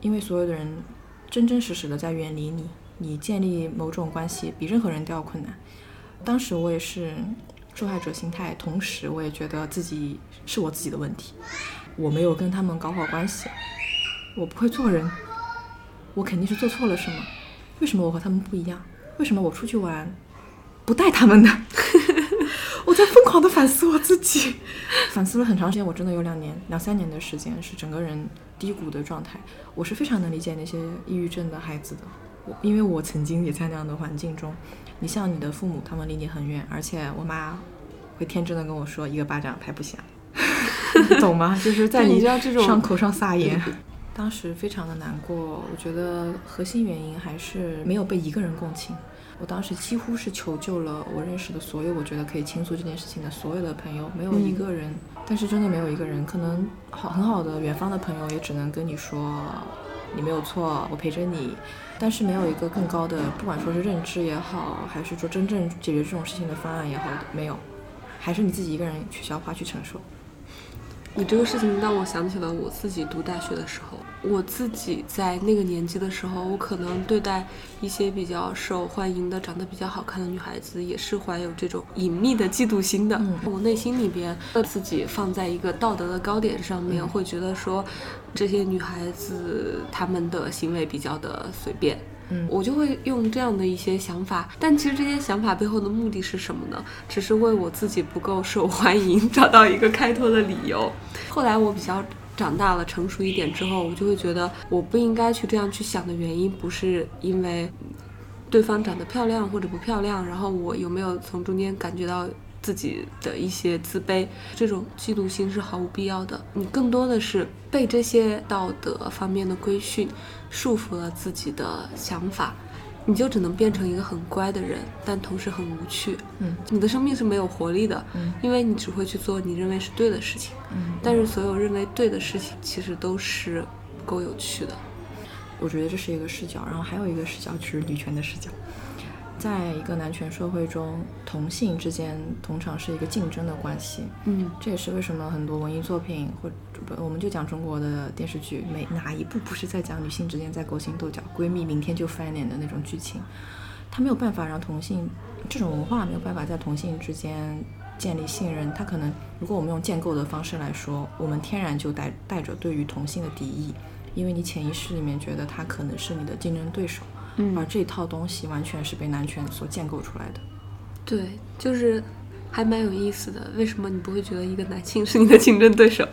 Speaker 2: 因为所有的人真真实实的在远离你，你建立某种关系比任何人都要困难。当时我也是受害者心态，同时我也觉得自己是我自己的问题，我没有跟他们搞好关系，我不会做人，我肯定是做错了什么。为什么我和他们不一样？为什么我出去玩不带他们呢？我在疯狂的反思我自己，反思了很长时间。我真的有两年、两三年的时间是整个人低谷的状态。我是非常能理解那些抑郁症的孩子的，我因为我曾经也在那样的环境中。你像你的父母，他们离你很远，而且我妈会天真的跟我说：“一个巴掌拍不响。”懂吗？就是在你伤口上撒盐。当时非常的难过，我觉得核心原因还是没有被一个人共情。我当时几乎是求救了我认识的所有我觉得可以倾诉这件事情的所有的朋友，没有一个人。但是真的没有一个人，可能好很好的远方的朋友也只能跟你说，你没有错，我陪着你。但是没有一个更高的，不管说是认知也好，还是说真正解决这种事情的方案也好，没有，还是你自己一个人去消化去承受。
Speaker 1: 你这个事情让我想起了我自己读大学的时候，我自己在那个年纪的时候，我可能对待一些比较受欢迎的、长得比较好看的女孩子，也是怀有这种隐秘的嫉妒心的。我内心里边把自己放在一个道德的高点上面，会觉得说这些女孩子她们的行为比较的随便。
Speaker 2: 嗯，
Speaker 1: 我就会用这样的一些想法，但其实这些想法背后的目的是什么呢？只是为我自己不够受欢迎找到一个开脱的理由。后来我比较长大了，成熟一点之后，我就会觉得我不应该去这样去想的原因，不是因为对方长得漂亮或者不漂亮，然后我有没有从中间感觉到。自己的一些自卑，这种嫉妒心是毫无必要的。你更多的是被这些道德方面的规训束缚了自己的想法，你就只能变成一个很乖的人，但同时很无趣。
Speaker 2: 嗯，
Speaker 1: 你的生命是没有活力的。
Speaker 2: 嗯，
Speaker 1: 因为你只会去做你认为是对的事情。
Speaker 2: 嗯，
Speaker 1: 但是所有认为对的事情，其实都是不够有趣的。
Speaker 2: 我觉得这是一个视角，然后还有一个视角就是女权的视角。在一个男权社会中，同性之间通常是一个竞争的关系。
Speaker 1: 嗯，
Speaker 2: 这也是为什么很多文艺作品或我们就讲中国的电视剧，每哪一部不是在讲女性之间在勾心斗角，闺蜜明天就翻脸的那种剧情？他没有办法让同性这种文化没有办法在同性之间建立信任。他可能，如果我们用建构的方式来说，我们天然就带带着对于同性的敌意，因为你潜意识里面觉得他可能是你的竞争对手。而这套东西完全是被男权所建构出来的。
Speaker 1: 对，就是还蛮有意思的。为什么你不会觉得一个男性是你的竞争对手，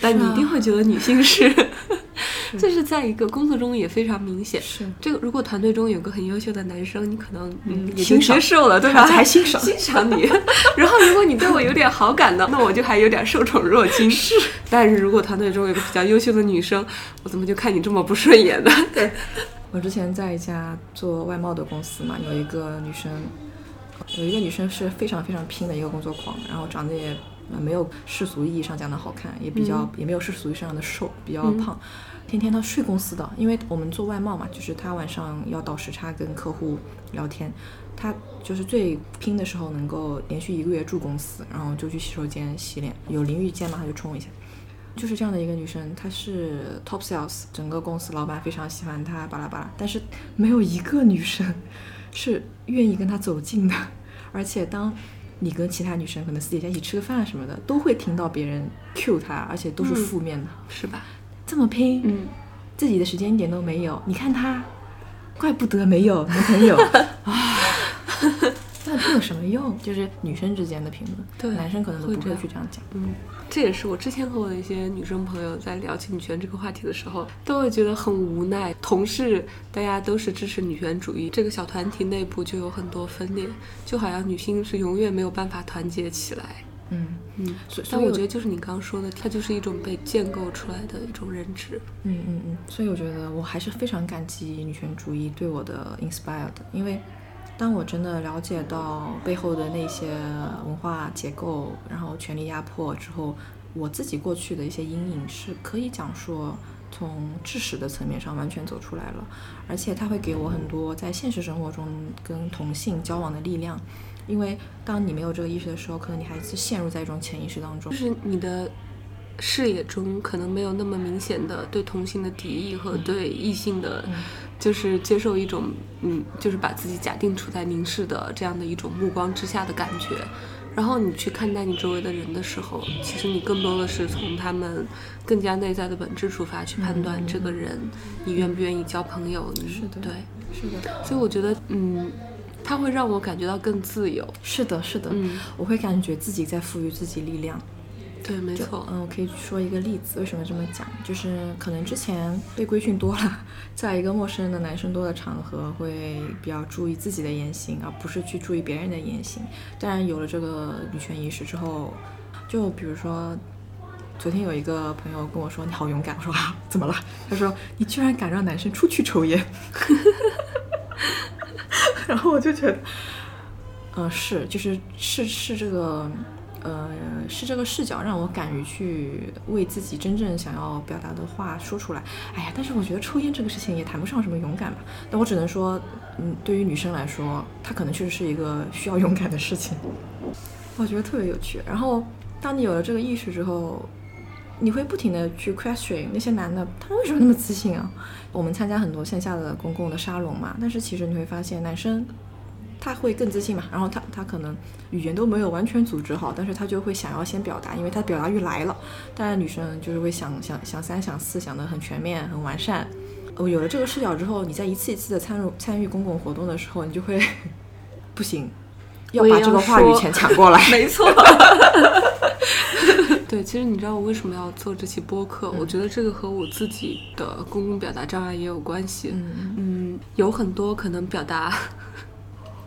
Speaker 1: 但你一定会觉得女性是？这是在一个工作中也非常明显。
Speaker 2: 是
Speaker 1: 这个，如果团队中有个很优秀的男生，你可能
Speaker 2: 嗯
Speaker 1: 也就接受了，对吧？
Speaker 2: 还欣赏
Speaker 1: 欣赏你。然后，如果你对我有点好感呢，那我就还有点受宠若惊。
Speaker 2: 是。
Speaker 1: 但是如果团队中有个比较优秀的女生，我怎么就看你这么不顺眼呢？
Speaker 2: 对。我之前在一家做外贸的公司嘛，有一个女生，有一个女生是非常非常拼的一个工作狂，然后长得也没有世俗意义上讲的好看，也比较也没有世俗意义上的瘦，比较胖，天天她睡公司的，因为我们做外贸嘛，就是她晚上要倒时差跟客户聊天，她就是最拼的时候能够连续一个月住公司，然后就去洗手间洗脸，有淋浴间嘛，她就冲一下。就是这样的一个女生，她是 top sales，整个公司老板非常喜欢她，巴拉巴拉。但是没有一个女生 是愿意跟她走近的。而且当你跟其他女生可能私底下一起吃个饭什么的，都会听到别人 cue 她，而且都是负面的，
Speaker 1: 是吧？
Speaker 2: 这么拼，
Speaker 1: 嗯，
Speaker 2: 自己的时间一点都没有。你看她，怪不得没有男朋友 啊。有什么用？就是女生之间的评论，
Speaker 1: 对，
Speaker 2: 男生可能都不
Speaker 1: 会
Speaker 2: 去这样讲。
Speaker 1: 嗯，这也是我之前和我的一些女生朋友在聊起女权这个话题的时候，都会觉得很无奈。同事大家都是支持女权主义，这个小团体内部就有很多分裂，就好像女性是永远没有办法团结起来。
Speaker 2: 嗯
Speaker 1: 嗯，但我觉得就是你刚刚说的，它就是一种被建构出来的一种认知。
Speaker 2: 嗯嗯嗯，所以我觉得我还是非常感激女权主义对我的 inspired，因为。当我真的了解到背后的那些文化结构，然后权力压迫之后，我自己过去的一些阴影是可以讲说从知识的层面上完全走出来了，而且它会给我很多在现实生活中跟同性交往的力量，因为当你没有这个意识的时候，可能你还是陷入在一种潜意识当中，
Speaker 1: 就是。你的。视野中可能没有那么明显的对同性的敌意和对异性的，就是接受一种嗯，就是把自己假定处在凝视的这样的一种目光之下的感觉。然后你去看待你周围的人的时候，其实你更多的是从他们更加内在的本质出发去判断这个人，你愿不愿意交朋友？
Speaker 2: 是的，
Speaker 1: 对，
Speaker 2: 是的。
Speaker 1: 所以我觉得，嗯，它会让我感觉到更自由。
Speaker 2: 是的，是的，
Speaker 1: 嗯，
Speaker 2: 我会感觉自己在赋予自己力量。
Speaker 1: 对，没错。
Speaker 2: 嗯，我可以说一个例子，为什么这么讲？就是可能之前被规训多了，在一个陌生的男生多的场合，会比较注意自己的言行，而不是去注意别人的言行。当然，有了这个女权意识之后，就比如说，昨天有一个朋友跟我说：“你好勇敢。”我说：“啊，怎么了？”他说：“你居然敢让男生出去抽烟。”然后我就觉得，嗯，是，就是是是这个。呃，是这个视角让我敢于去为自己真正想要表达的话说出来。哎呀，但是我觉得抽烟这个事情也谈不上什么勇敢吧。但我只能说，嗯，对于女生来说，它可能确实是一个需要勇敢的事情。我觉得特别有趣。然后，当你有了这个意识之后，你会不停的去 question 那些男的，他们为什么那么自信啊？我们参加很多线下的公共的沙龙嘛，但是其实你会发现，男生。他会更自信嘛，然后他他可能语言都没有完全组织好，但是他就会想要先表达，因为他表达欲来了。当然女生就是会想想想三想四，想的很全面很完善。哦，有了这个视角之后，你在一次一次的参入参与公共活动的时候，你就会 不行，
Speaker 1: 要
Speaker 2: 把这个话语权抢过来。
Speaker 1: 没错。对，其实你知道我为什么要做这期播客？我觉得这个和我自己的公共表达障碍也有关系。
Speaker 2: 嗯
Speaker 1: 嗯，有很多可能表达。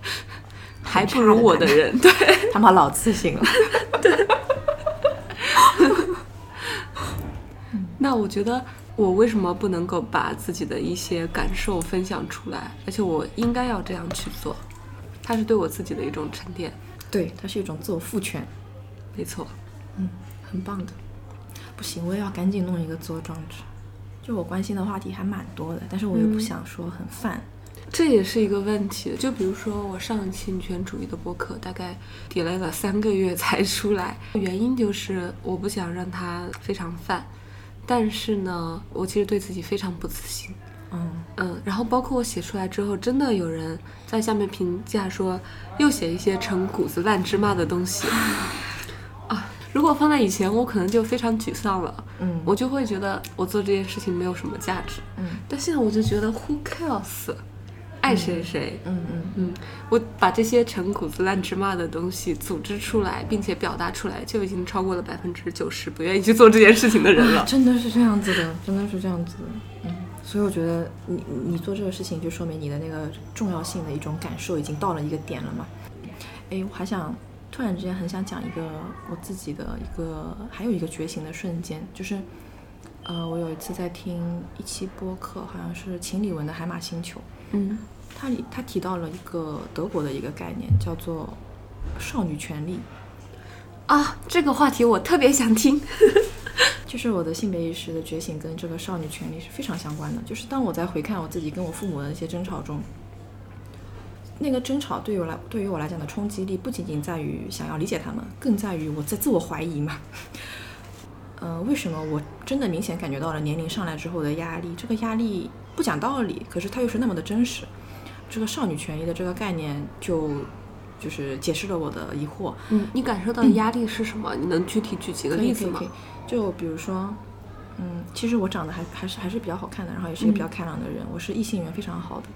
Speaker 1: 还不如我的人，对
Speaker 2: 他妈老自信了。
Speaker 1: 对。那我觉得，我为什么不能够把自己的一些感受分享出来？而且我应该要这样去做，它是对我自己的一种沉淀。
Speaker 2: 对，它是一种自我赋权。
Speaker 1: 没错，
Speaker 2: 嗯，很棒的。不行，我也要赶紧弄一个自我装置。就我关心的话题还蛮多的，但是我又不想说很泛。
Speaker 1: 这也是一个问题。就比如说我上一期女权主义的播客，大概 delay 了三个月才出来，原因就是我不想让它非常泛。但是呢，我其实对自己非常不自信。
Speaker 2: 嗯
Speaker 1: 嗯，然后包括我写出来之后，真的有人在下面评价说，又写一些陈谷子烂芝麻的东西。啊，如果放在以前，我可能就非常沮丧了。
Speaker 2: 嗯，
Speaker 1: 我就会觉得我做这件事情没有什么价值。
Speaker 2: 嗯，
Speaker 1: 但现在我就觉得 Who cares？爱谁谁，
Speaker 2: 嗯嗯
Speaker 1: 嗯，我把这些陈谷子烂芝麻的东西组织出来，并且表达出来，就已经超过了百分之九十不愿意去做这件事情的人了。
Speaker 2: 真的是这样子的，真的是这样子的。嗯，所以我觉得你你做这个事情，就说明你的那个重要性的一种感受已经到了一个点了嘛。哎，我还想突然之间很想讲一个我自己的一个还有一个觉醒的瞬间，就是呃，我有一次在听一期播客，好像是秦理文的《海马星球》。
Speaker 1: 嗯。
Speaker 2: 他里他提到了一个德国的一个概念，叫做少女权利
Speaker 1: 啊，这个话题我特别想听。
Speaker 2: 就是我的性别意识的觉醒跟这个少女权利是非常相关的。就是当我在回看我自己跟我父母的一些争吵中，那个争吵对于我来对于我来讲的冲击力不仅仅在于想要理解他们，更在于我在自我怀疑嘛。呃，为什么我真的明显感觉到了年龄上来之后的压力？这个压力不讲道理，可是它又是那么的真实。这个少女权益的这个概念，就就是解释了我的疑惑。
Speaker 1: 嗯，你感受到的压力是什么？你能具体举几个例子吗？
Speaker 2: 就比如说，嗯，其实我长得还还是还是比较好看的，然后也是一个比较开朗的人，我是异性缘非常好的。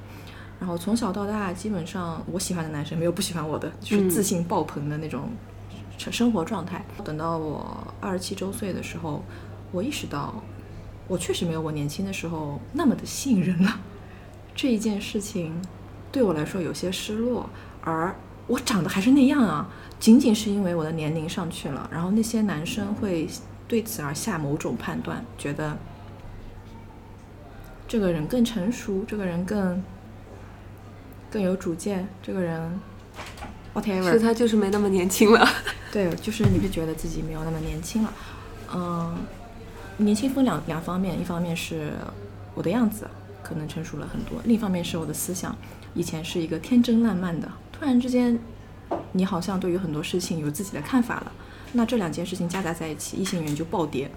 Speaker 2: 然后从小到大，基本上我喜欢的男生没有不喜欢我的，就是自信爆棚的那种生活状态。等到我二十七周岁的时候，我意识到，我确实没有我年轻的时候那么的吸引人了。这一件事情。对我来说有些失落，而我长得还是那样啊，仅仅是因为我的年龄上去了，然后那些男生会对此而下某种判断，觉得这个人更成熟，这个人更更有主见，这个人 whatever，
Speaker 1: 是他就是没那么年轻了。
Speaker 2: 对，就是你会觉得自己没有那么年轻了。嗯，年轻分两两方面，一方面是我的样子可能成熟了很多，另一方面是我的思想。以前是一个天真烂漫的，突然之间，你好像对于很多事情有自己的看法了。那这两件事情夹杂在一起，异性缘就暴跌。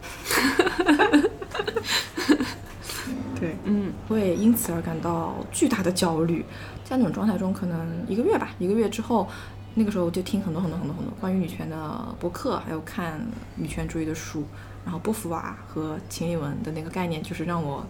Speaker 2: 对，
Speaker 1: 嗯，
Speaker 2: 会因此而感到巨大的焦虑。在那种状态中，可能一个月吧，一个月之后，那个时候就听很多很多很多很多关于女权的博客，还有看女权主义的书，然后波伏娃和秦理文的那个概念，就是让我。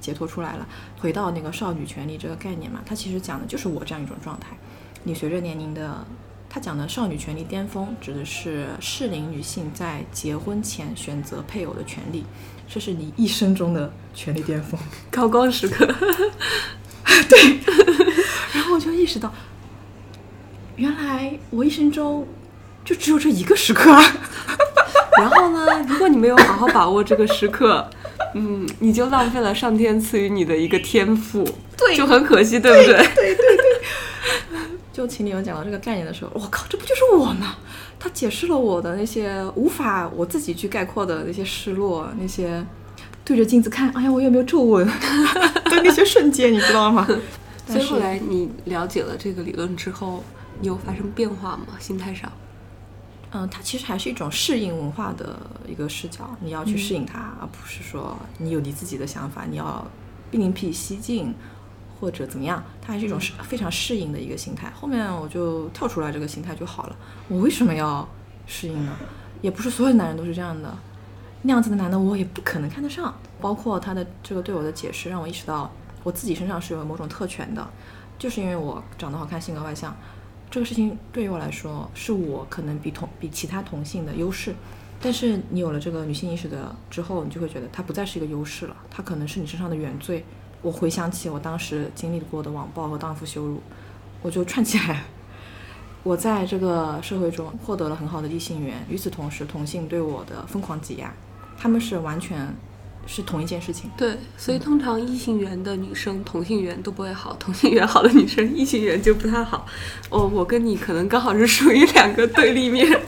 Speaker 2: 解脱出来了，回到那个少女权利这个概念嘛，它其实讲的就是我这样一种状态。你随着年龄的，他讲的少女权利巅峰，指的是适龄女性在结婚前选择配偶的权利，这是你一生中的权利巅峰，
Speaker 1: 高光时刻。
Speaker 2: 对，然后我就意识到，原来我一生中就只有这一个时刻啊。
Speaker 1: 然后呢，如果你没有好好把握这个时刻。嗯，你就浪费了上天赐予你的一个天赋，
Speaker 2: 对，
Speaker 1: 就很可惜，
Speaker 2: 对
Speaker 1: 不对？
Speaker 2: 对对对。就秦理文讲到这个概念的时候，我靠，这不就是我吗？他解释了我的那些无法我自己去概括的那些失落，那些对着镜子看，哎呀，我有没有皱纹 的那些瞬间，你知道吗？
Speaker 1: 所以后来你了解了这个理论之后，你有发生变化吗？心态上？
Speaker 2: 嗯，它其实还是一种适应文化的一个视角，你要去适应它，而不是说你有你自己的想法，你要另辟蹊径或者怎么样，它还是一种适非常适应的一个心态。后面我就跳出来这个心态就好了。我为什么要适应呢？也不是所有男人都是这样的，那样子的男的我也不可能看得上。包括他的这个对我的解释，让我意识到我自己身上是有某种特权的，就是因为我长得好看，性格外向。这个事情对于我来说，是我可能比同比其他同性的优势，但是你有了这个女性意识的之后，你就会觉得它不再是一个优势了，它可能是你身上的原罪。我回想起我当时经历过的网暴和荡妇羞辱，我就串起来。我在这个社会中获得了很好的异性缘，与此同时，同性对我的疯狂挤压，他们是完全是同一件事情。
Speaker 1: 对，所以通常异性缘的女生同性缘都不会好，同性缘好的女生异性缘就不太好。哦，我跟你可能刚好是属于两个对立面。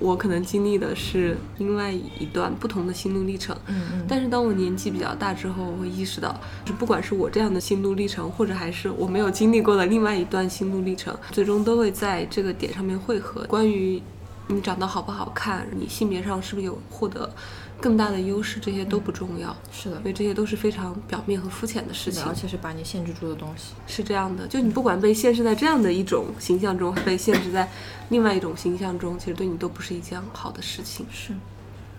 Speaker 1: 我可能经历的是另外一段不同的心路历程，
Speaker 2: 嗯嗯。
Speaker 1: 但是当我年纪比较大之后，我会意识到，就不管是我这样的心路历程，或者还是我没有经历过的另外一段心路历程，最终都会在这个点上面汇合。关于你长得好不好看，你性别上是不是有获得更大的优势，这些都不重要。
Speaker 2: 是的，
Speaker 1: 因为这些都是非常表面和肤浅的事情，
Speaker 2: 而且是把你限制住的东西。
Speaker 1: 是这样的，就你不管被限制在这样的一种形象中，被限制在另外一种形象中，其实对你都不是一件好的事情。
Speaker 2: 是，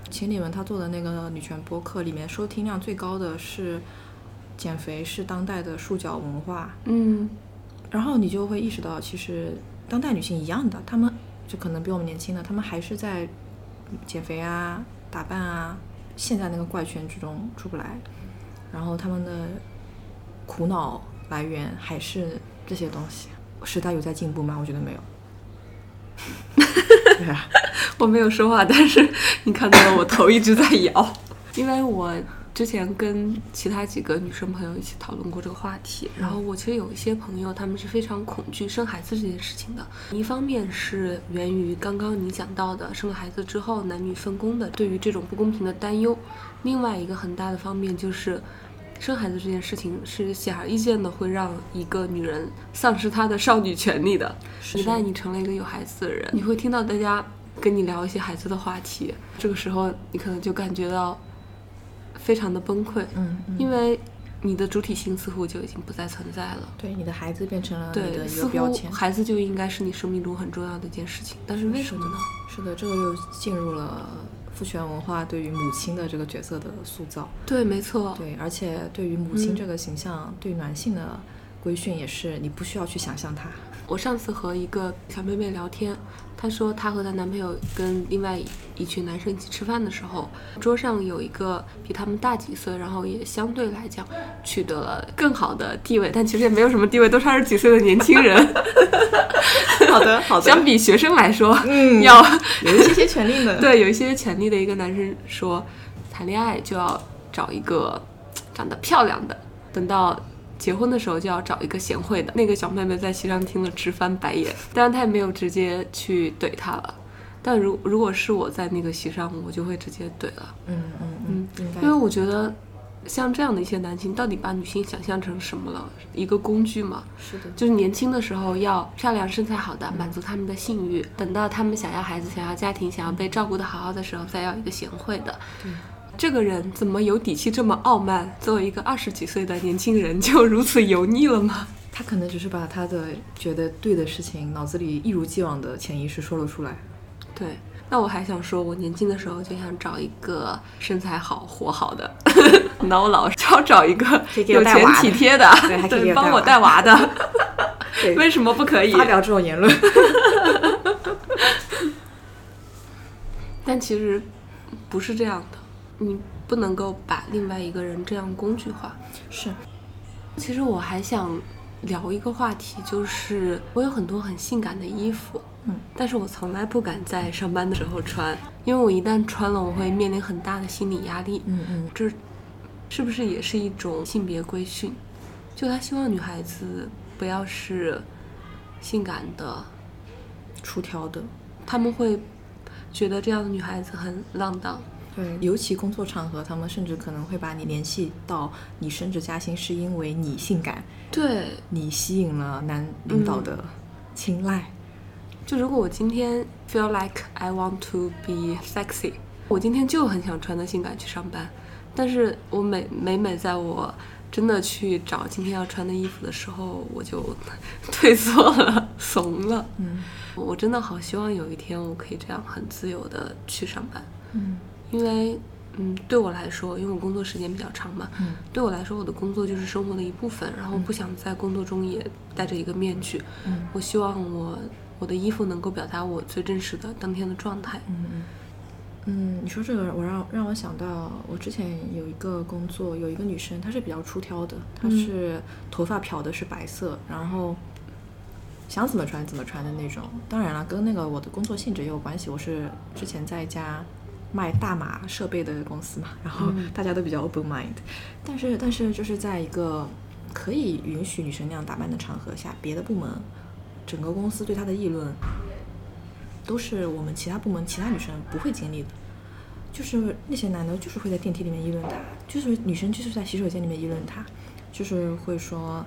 Speaker 2: 秦理文他做的那个女权播客里面，收听量最高的是减肥是当代的束脚文化。
Speaker 1: 嗯，
Speaker 2: 然后你就会意识到，其实当代女性一样的，她们。就可能比我们年轻的，她们还是在减肥啊、打扮啊，陷在那个怪圈之中出不来。然后他们的苦恼来源还是这些东西。时代有在进步吗？我觉得没有。对啊，
Speaker 1: 我没有说话，但是你看到了我头一直在摇，因为我。之前跟其他几个女生朋友一起讨论过这个话题，然后我其实有一些朋友，他们是非常恐惧生孩子这件事情的。一方面是源于刚刚你讲到的生了孩子之后男女分工的对于这种不公平的担忧，另外一个很大的方面就是生孩子这件事情是显而易见的会让一个女人丧失她的少女权利的。一旦你成了一个有孩子的人，你会听到大家跟你聊一些孩子的话题，这个时候你可能就感觉到。非常的崩溃，
Speaker 2: 嗯，
Speaker 1: 因为你的主体性似乎就已经不再存在了。
Speaker 2: 对，你的孩子变成了你的
Speaker 1: 一个
Speaker 2: 标签，
Speaker 1: 孩子就应该是你生命中很重要的一件事情。但是为什么呢？
Speaker 2: 是的，这个又进入了父权文化对于母亲的这个角色的塑造。
Speaker 1: 对，没错。
Speaker 2: 对，而且对于母亲这个形象，对男性的规训也是，你不需要去想象他。
Speaker 1: 我上次和一个小妹妹聊天。她说，她和她男朋友跟另外一群男生一起吃饭的时候，桌上有一个比他们大几岁，然后也相对来讲取得了更好的地位，但其实也没有什么地位，都是二十几岁的年轻人。
Speaker 2: 好的，好的。
Speaker 1: 相比学生来说，
Speaker 2: 嗯，
Speaker 1: 要
Speaker 2: 有一些些权利的。
Speaker 1: 对，有一些权利的一个男生说，谈恋爱就要找一个长得漂亮的，等到。结婚的时候就要找一个贤惠的。那个小妹妹在席上听了直翻白眼，当然她也没有直接去怼他了。但如如果是我在那个席上，我就会直接怼了。
Speaker 2: 嗯嗯嗯，
Speaker 1: 因为我觉得像这样的一些男性，到底把女性想象成什么了？一个工具吗？
Speaker 2: 是的，
Speaker 1: 就是年轻的时候要漂亮、身材好的，满足他们的性欲；等到他们想要孩子、想要家庭、想要被照顾的好好的时候，再要一个贤惠的。
Speaker 2: 对。
Speaker 1: 这个人怎么有底气这么傲慢？作为一个二十几岁的年轻人，就如此油腻了吗？
Speaker 2: 他可能只是把他的觉得对的事情，脑子里一如既往的潜意识说了出来。
Speaker 1: 对，那我还想说，我年轻的时候就想找一个身材好、活好的。那我老是要找一个有钱体贴的，
Speaker 2: 对，还可以
Speaker 1: 帮我带娃的。为什么不可以
Speaker 2: 发表这种言论？
Speaker 1: 但其实不是这样的。你不能够把另外一个人这样工具化。
Speaker 2: 是，
Speaker 1: 其实我还想聊一个话题，就是我有很多很性感的衣服，
Speaker 2: 嗯，
Speaker 1: 但是我从来不敢在上班的时候穿，因为我一旦穿了，我会面临很大的心理压力。
Speaker 2: 嗯嗯，
Speaker 1: 这是不是也是一种性别规训？就他希望女孩子不要是性感的、
Speaker 2: 出挑的，
Speaker 1: 他们会觉得这样的女孩子很浪荡。
Speaker 2: 对，尤其工作场合，他们甚至可能会把你联系到你升职加薪是因为你性感，
Speaker 1: 对
Speaker 2: 你吸引了男领导的青睐。
Speaker 1: 就如果我今天 feel like I want to be sexy，我今天就很想穿的性感去上班，但是我每每每在我真的去找今天要穿的衣服的时候，我就 退缩了，怂了。
Speaker 2: 嗯，
Speaker 1: 我真的好希望有一天我可以这样很自由的去上班。
Speaker 2: 嗯。
Speaker 1: 因为，嗯，对我来说，因为我工作时间比较长嘛，
Speaker 2: 嗯，
Speaker 1: 对我来说，我的工作就是生活的一部分，然后不想在工作中也戴着一个面具，
Speaker 2: 嗯，
Speaker 1: 我希望我我的衣服能够表达我最真实的当天的状态，
Speaker 2: 嗯嗯，嗯，你说这个，我让让我想到，我之前有一个工作，有一个女生，她是比较出挑的，她是头发漂的是白色，然后想怎么穿怎么穿的那种，当然了，跟那个我的工作性质也有关系，我是之前在一家。卖大码设备的公司嘛，然后大家都比较 open mind，但是但是就是在一个可以允许女生那样打扮的场合下，别的部门整个公司对她的议论，都是我们其他部门其他女生不会经历的，就是那些男的就是会在电梯里面议论她，就是女生就是在洗手间里面议论她，就是会说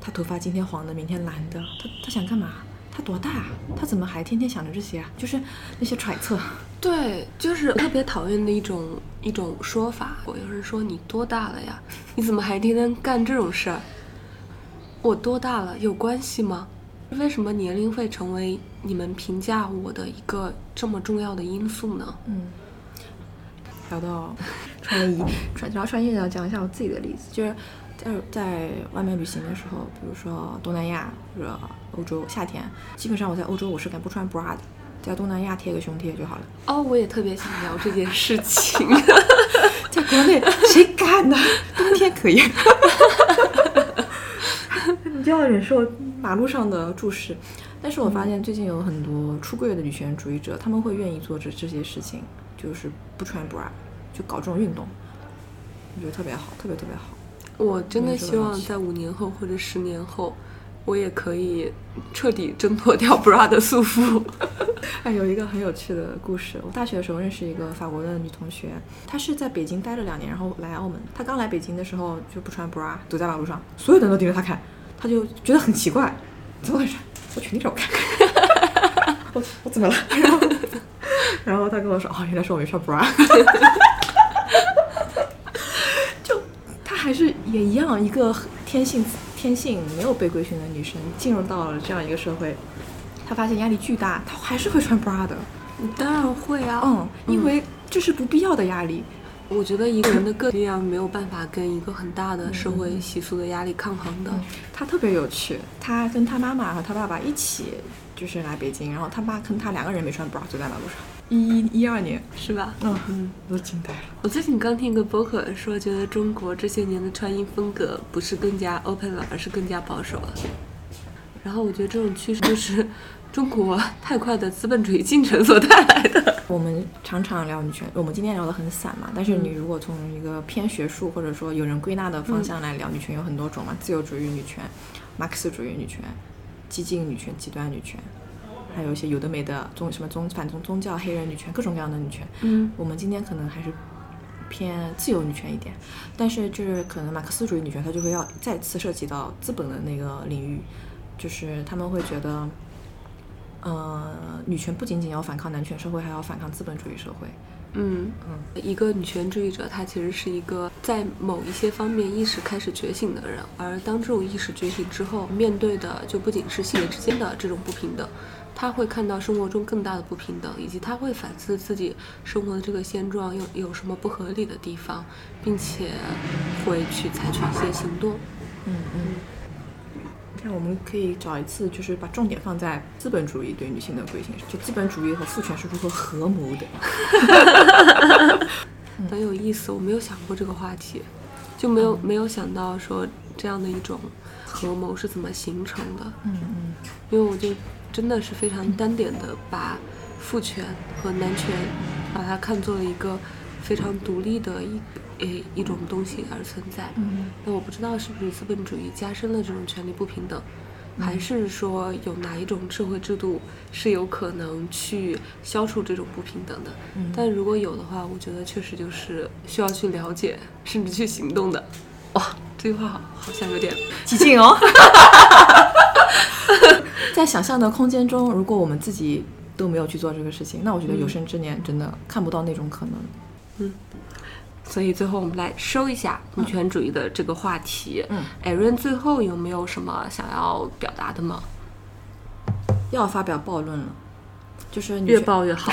Speaker 2: 她头发今天黄的，明天蓝的，她她想干嘛？他多大？他怎么还天天想着这些啊？就是那些揣测。
Speaker 1: 对，就是特别讨厌的一种一种说法。我有人说你多大了呀？你怎么还天天干这种事儿？我多大了有关系吗？为什么年龄会成为你们评价我的一个这么重要的因素呢？
Speaker 2: 嗯。聊到穿衣，穿衣要讲一下我自己的例子，就是。在在外面旅行的时候，比如说东南亚或者欧洲，夏天基本上我在欧洲我是敢不穿 bra 的，在东南亚贴个胸贴就好了。
Speaker 1: 哦，我也特别想聊这件事情，
Speaker 2: 在国内谁敢呢？冬天可以，你就要忍受马路上的注视。但是我发现最近有很多出柜的女权主义者，他们会愿意做这这些事情，就是不穿 bra 就搞这种运动，我觉得特别好，特别特别好。
Speaker 1: 我真的希望在五年后或者十年后，我也可以彻底挣脱掉 bra 的束缚。
Speaker 2: 哎，有一个很有趣的故事。我大学的时候认识一个法国的女同学，她是在北京待了两年，然后来澳门。她刚来北京的时候就不穿 bra，走在马路上，所有的人都盯着她看，她就觉得很奇怪，怎么回事？我去你找我看。我我怎么了？然后然后她跟我说，哦，原来是我没穿 bra。还是也一样，一个天性天性没有被规训的女生进入到了这样一个社会，她发现压力巨大，她还是会穿 bra 的。
Speaker 1: 当然会啊，
Speaker 2: 嗯，因为这是不必要的压力。
Speaker 1: 我觉得一个人的个体力量没有办法跟一个很大的社会习俗的压力抗衡的。
Speaker 2: 她特别有趣，她跟她妈妈和她爸爸一起就是来北京，然后她妈跟她两个人没穿 bra 走在马路上。一一一二年
Speaker 1: 是吧？
Speaker 2: 嗯嗯，都惊呆了。
Speaker 1: 我最近刚听一个播客说，觉得中国这些年的穿衣风格不是更加 open 了，而是更加保守了。然后我觉得这种趋势就是中国太快的资本主义进程所带来的。
Speaker 2: 我们常常聊女权，我们今天聊得很散嘛。但是你如果从一个偏学术或者说有人归纳的方向来聊女权，有很多种嘛，自由主义女权、马克思主义女权、激进女权、极端女权。还有一些有的没的宗什么宗反宗宗教黑人女权各种各样的女权，
Speaker 1: 嗯，
Speaker 2: 我们今天可能还是偏自由女权一点，但是就是可能马克思主义女权它就会要再次涉及到资本的那个领域，就是他们会觉得，呃，女权不仅仅要反抗男权社会，还要反抗资本主义社会。
Speaker 1: 嗯嗯，一个女权主义者，她其实是一个在某一些方面意识开始觉醒的人，而当这种意识觉醒之后，面对的就不仅是性别之间的这种不平等。他会看到生活中更大的不平等，以及他会反思自己生活的这个现状有有什么不合理的地方，并且会去采取一些行动。
Speaker 2: 嗯嗯。那我们可以找一次，就是把重点放在资本主义对女性的规训，就资本主义和父权是如何合谋的。
Speaker 1: 很有意思，我没有想过这个话题，就没有没有想到说这样的一种合谋是怎么形成的。
Speaker 2: 嗯嗯。
Speaker 1: 因为我就。真的是非常单点的把父权和男权把它看作了一个非常独立的一诶一种东西而存在。
Speaker 2: 嗯，
Speaker 1: 那我不知道是不是资本主义加深了这种权利不平等，还是说有哪一种社会制度是有可能去消除这种不平等的？
Speaker 2: 嗯，
Speaker 1: 但如果有的话，我觉得确实就是需要去了解甚至去行动的。哇，这句话好好像有点
Speaker 2: 激进哦。在想象的空间中，如果我们自己都没有去做这个事情，那我觉得有生之年真的看不到那种可能。
Speaker 1: 嗯，所以最后我们来收一下女权主义的这个话题。
Speaker 2: 嗯，
Speaker 1: 艾伦最后有没有什么想要表达的吗？
Speaker 2: 要发表暴论了，就是
Speaker 1: 越暴越好。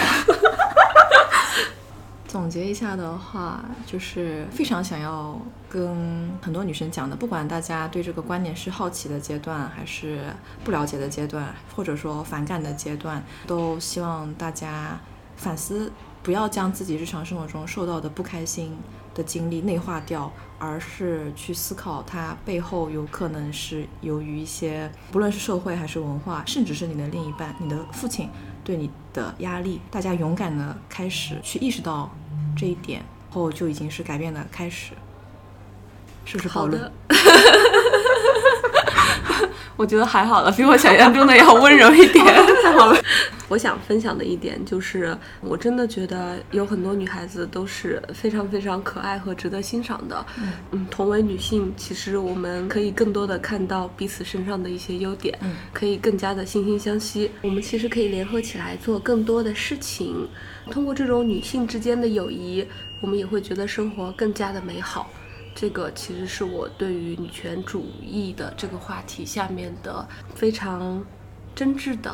Speaker 2: 总结一下的话，就是非常想要跟很多女生讲的，不管大家对这个观念是好奇的阶段，还是不了解的阶段，或者说反感的阶段，都希望大家反思不要将自己日常生活中受到的不开心的经历内化掉，而是去思考它背后有可能是由于一些，不论是社会还是文化，甚至是你的另一半、你的父亲对你的压力。大家勇敢的开始去意识到这一点后，就已经是改变的开始。是不是
Speaker 1: 好的？我觉得还好了，比我想象中的要温柔一点。太好了。我想分享的一点就是，我真的觉得有很多女孩子都是非常非常可爱和值得欣赏的。嗯，同为女性，其实我们可以更多的看到彼此身上的一些优点，可以更加的惺惺相惜。我们其实可以联合起来做更多的事情。通过这种女性之间的友谊，我们也会觉得生活更加的美好。这个其实是我对于女权主义的这个话题下面的非常真挚的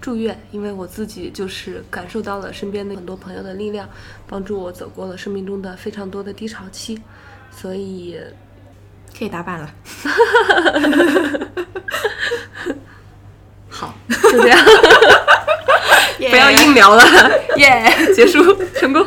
Speaker 1: 祝愿，因为我自己就是感受到了身边的很多朋友的力量，帮助我走过了生命中的非常多的低潮期，所以
Speaker 2: 可以打板了。
Speaker 1: 好，就这样，不要硬聊了，耶，结束成功。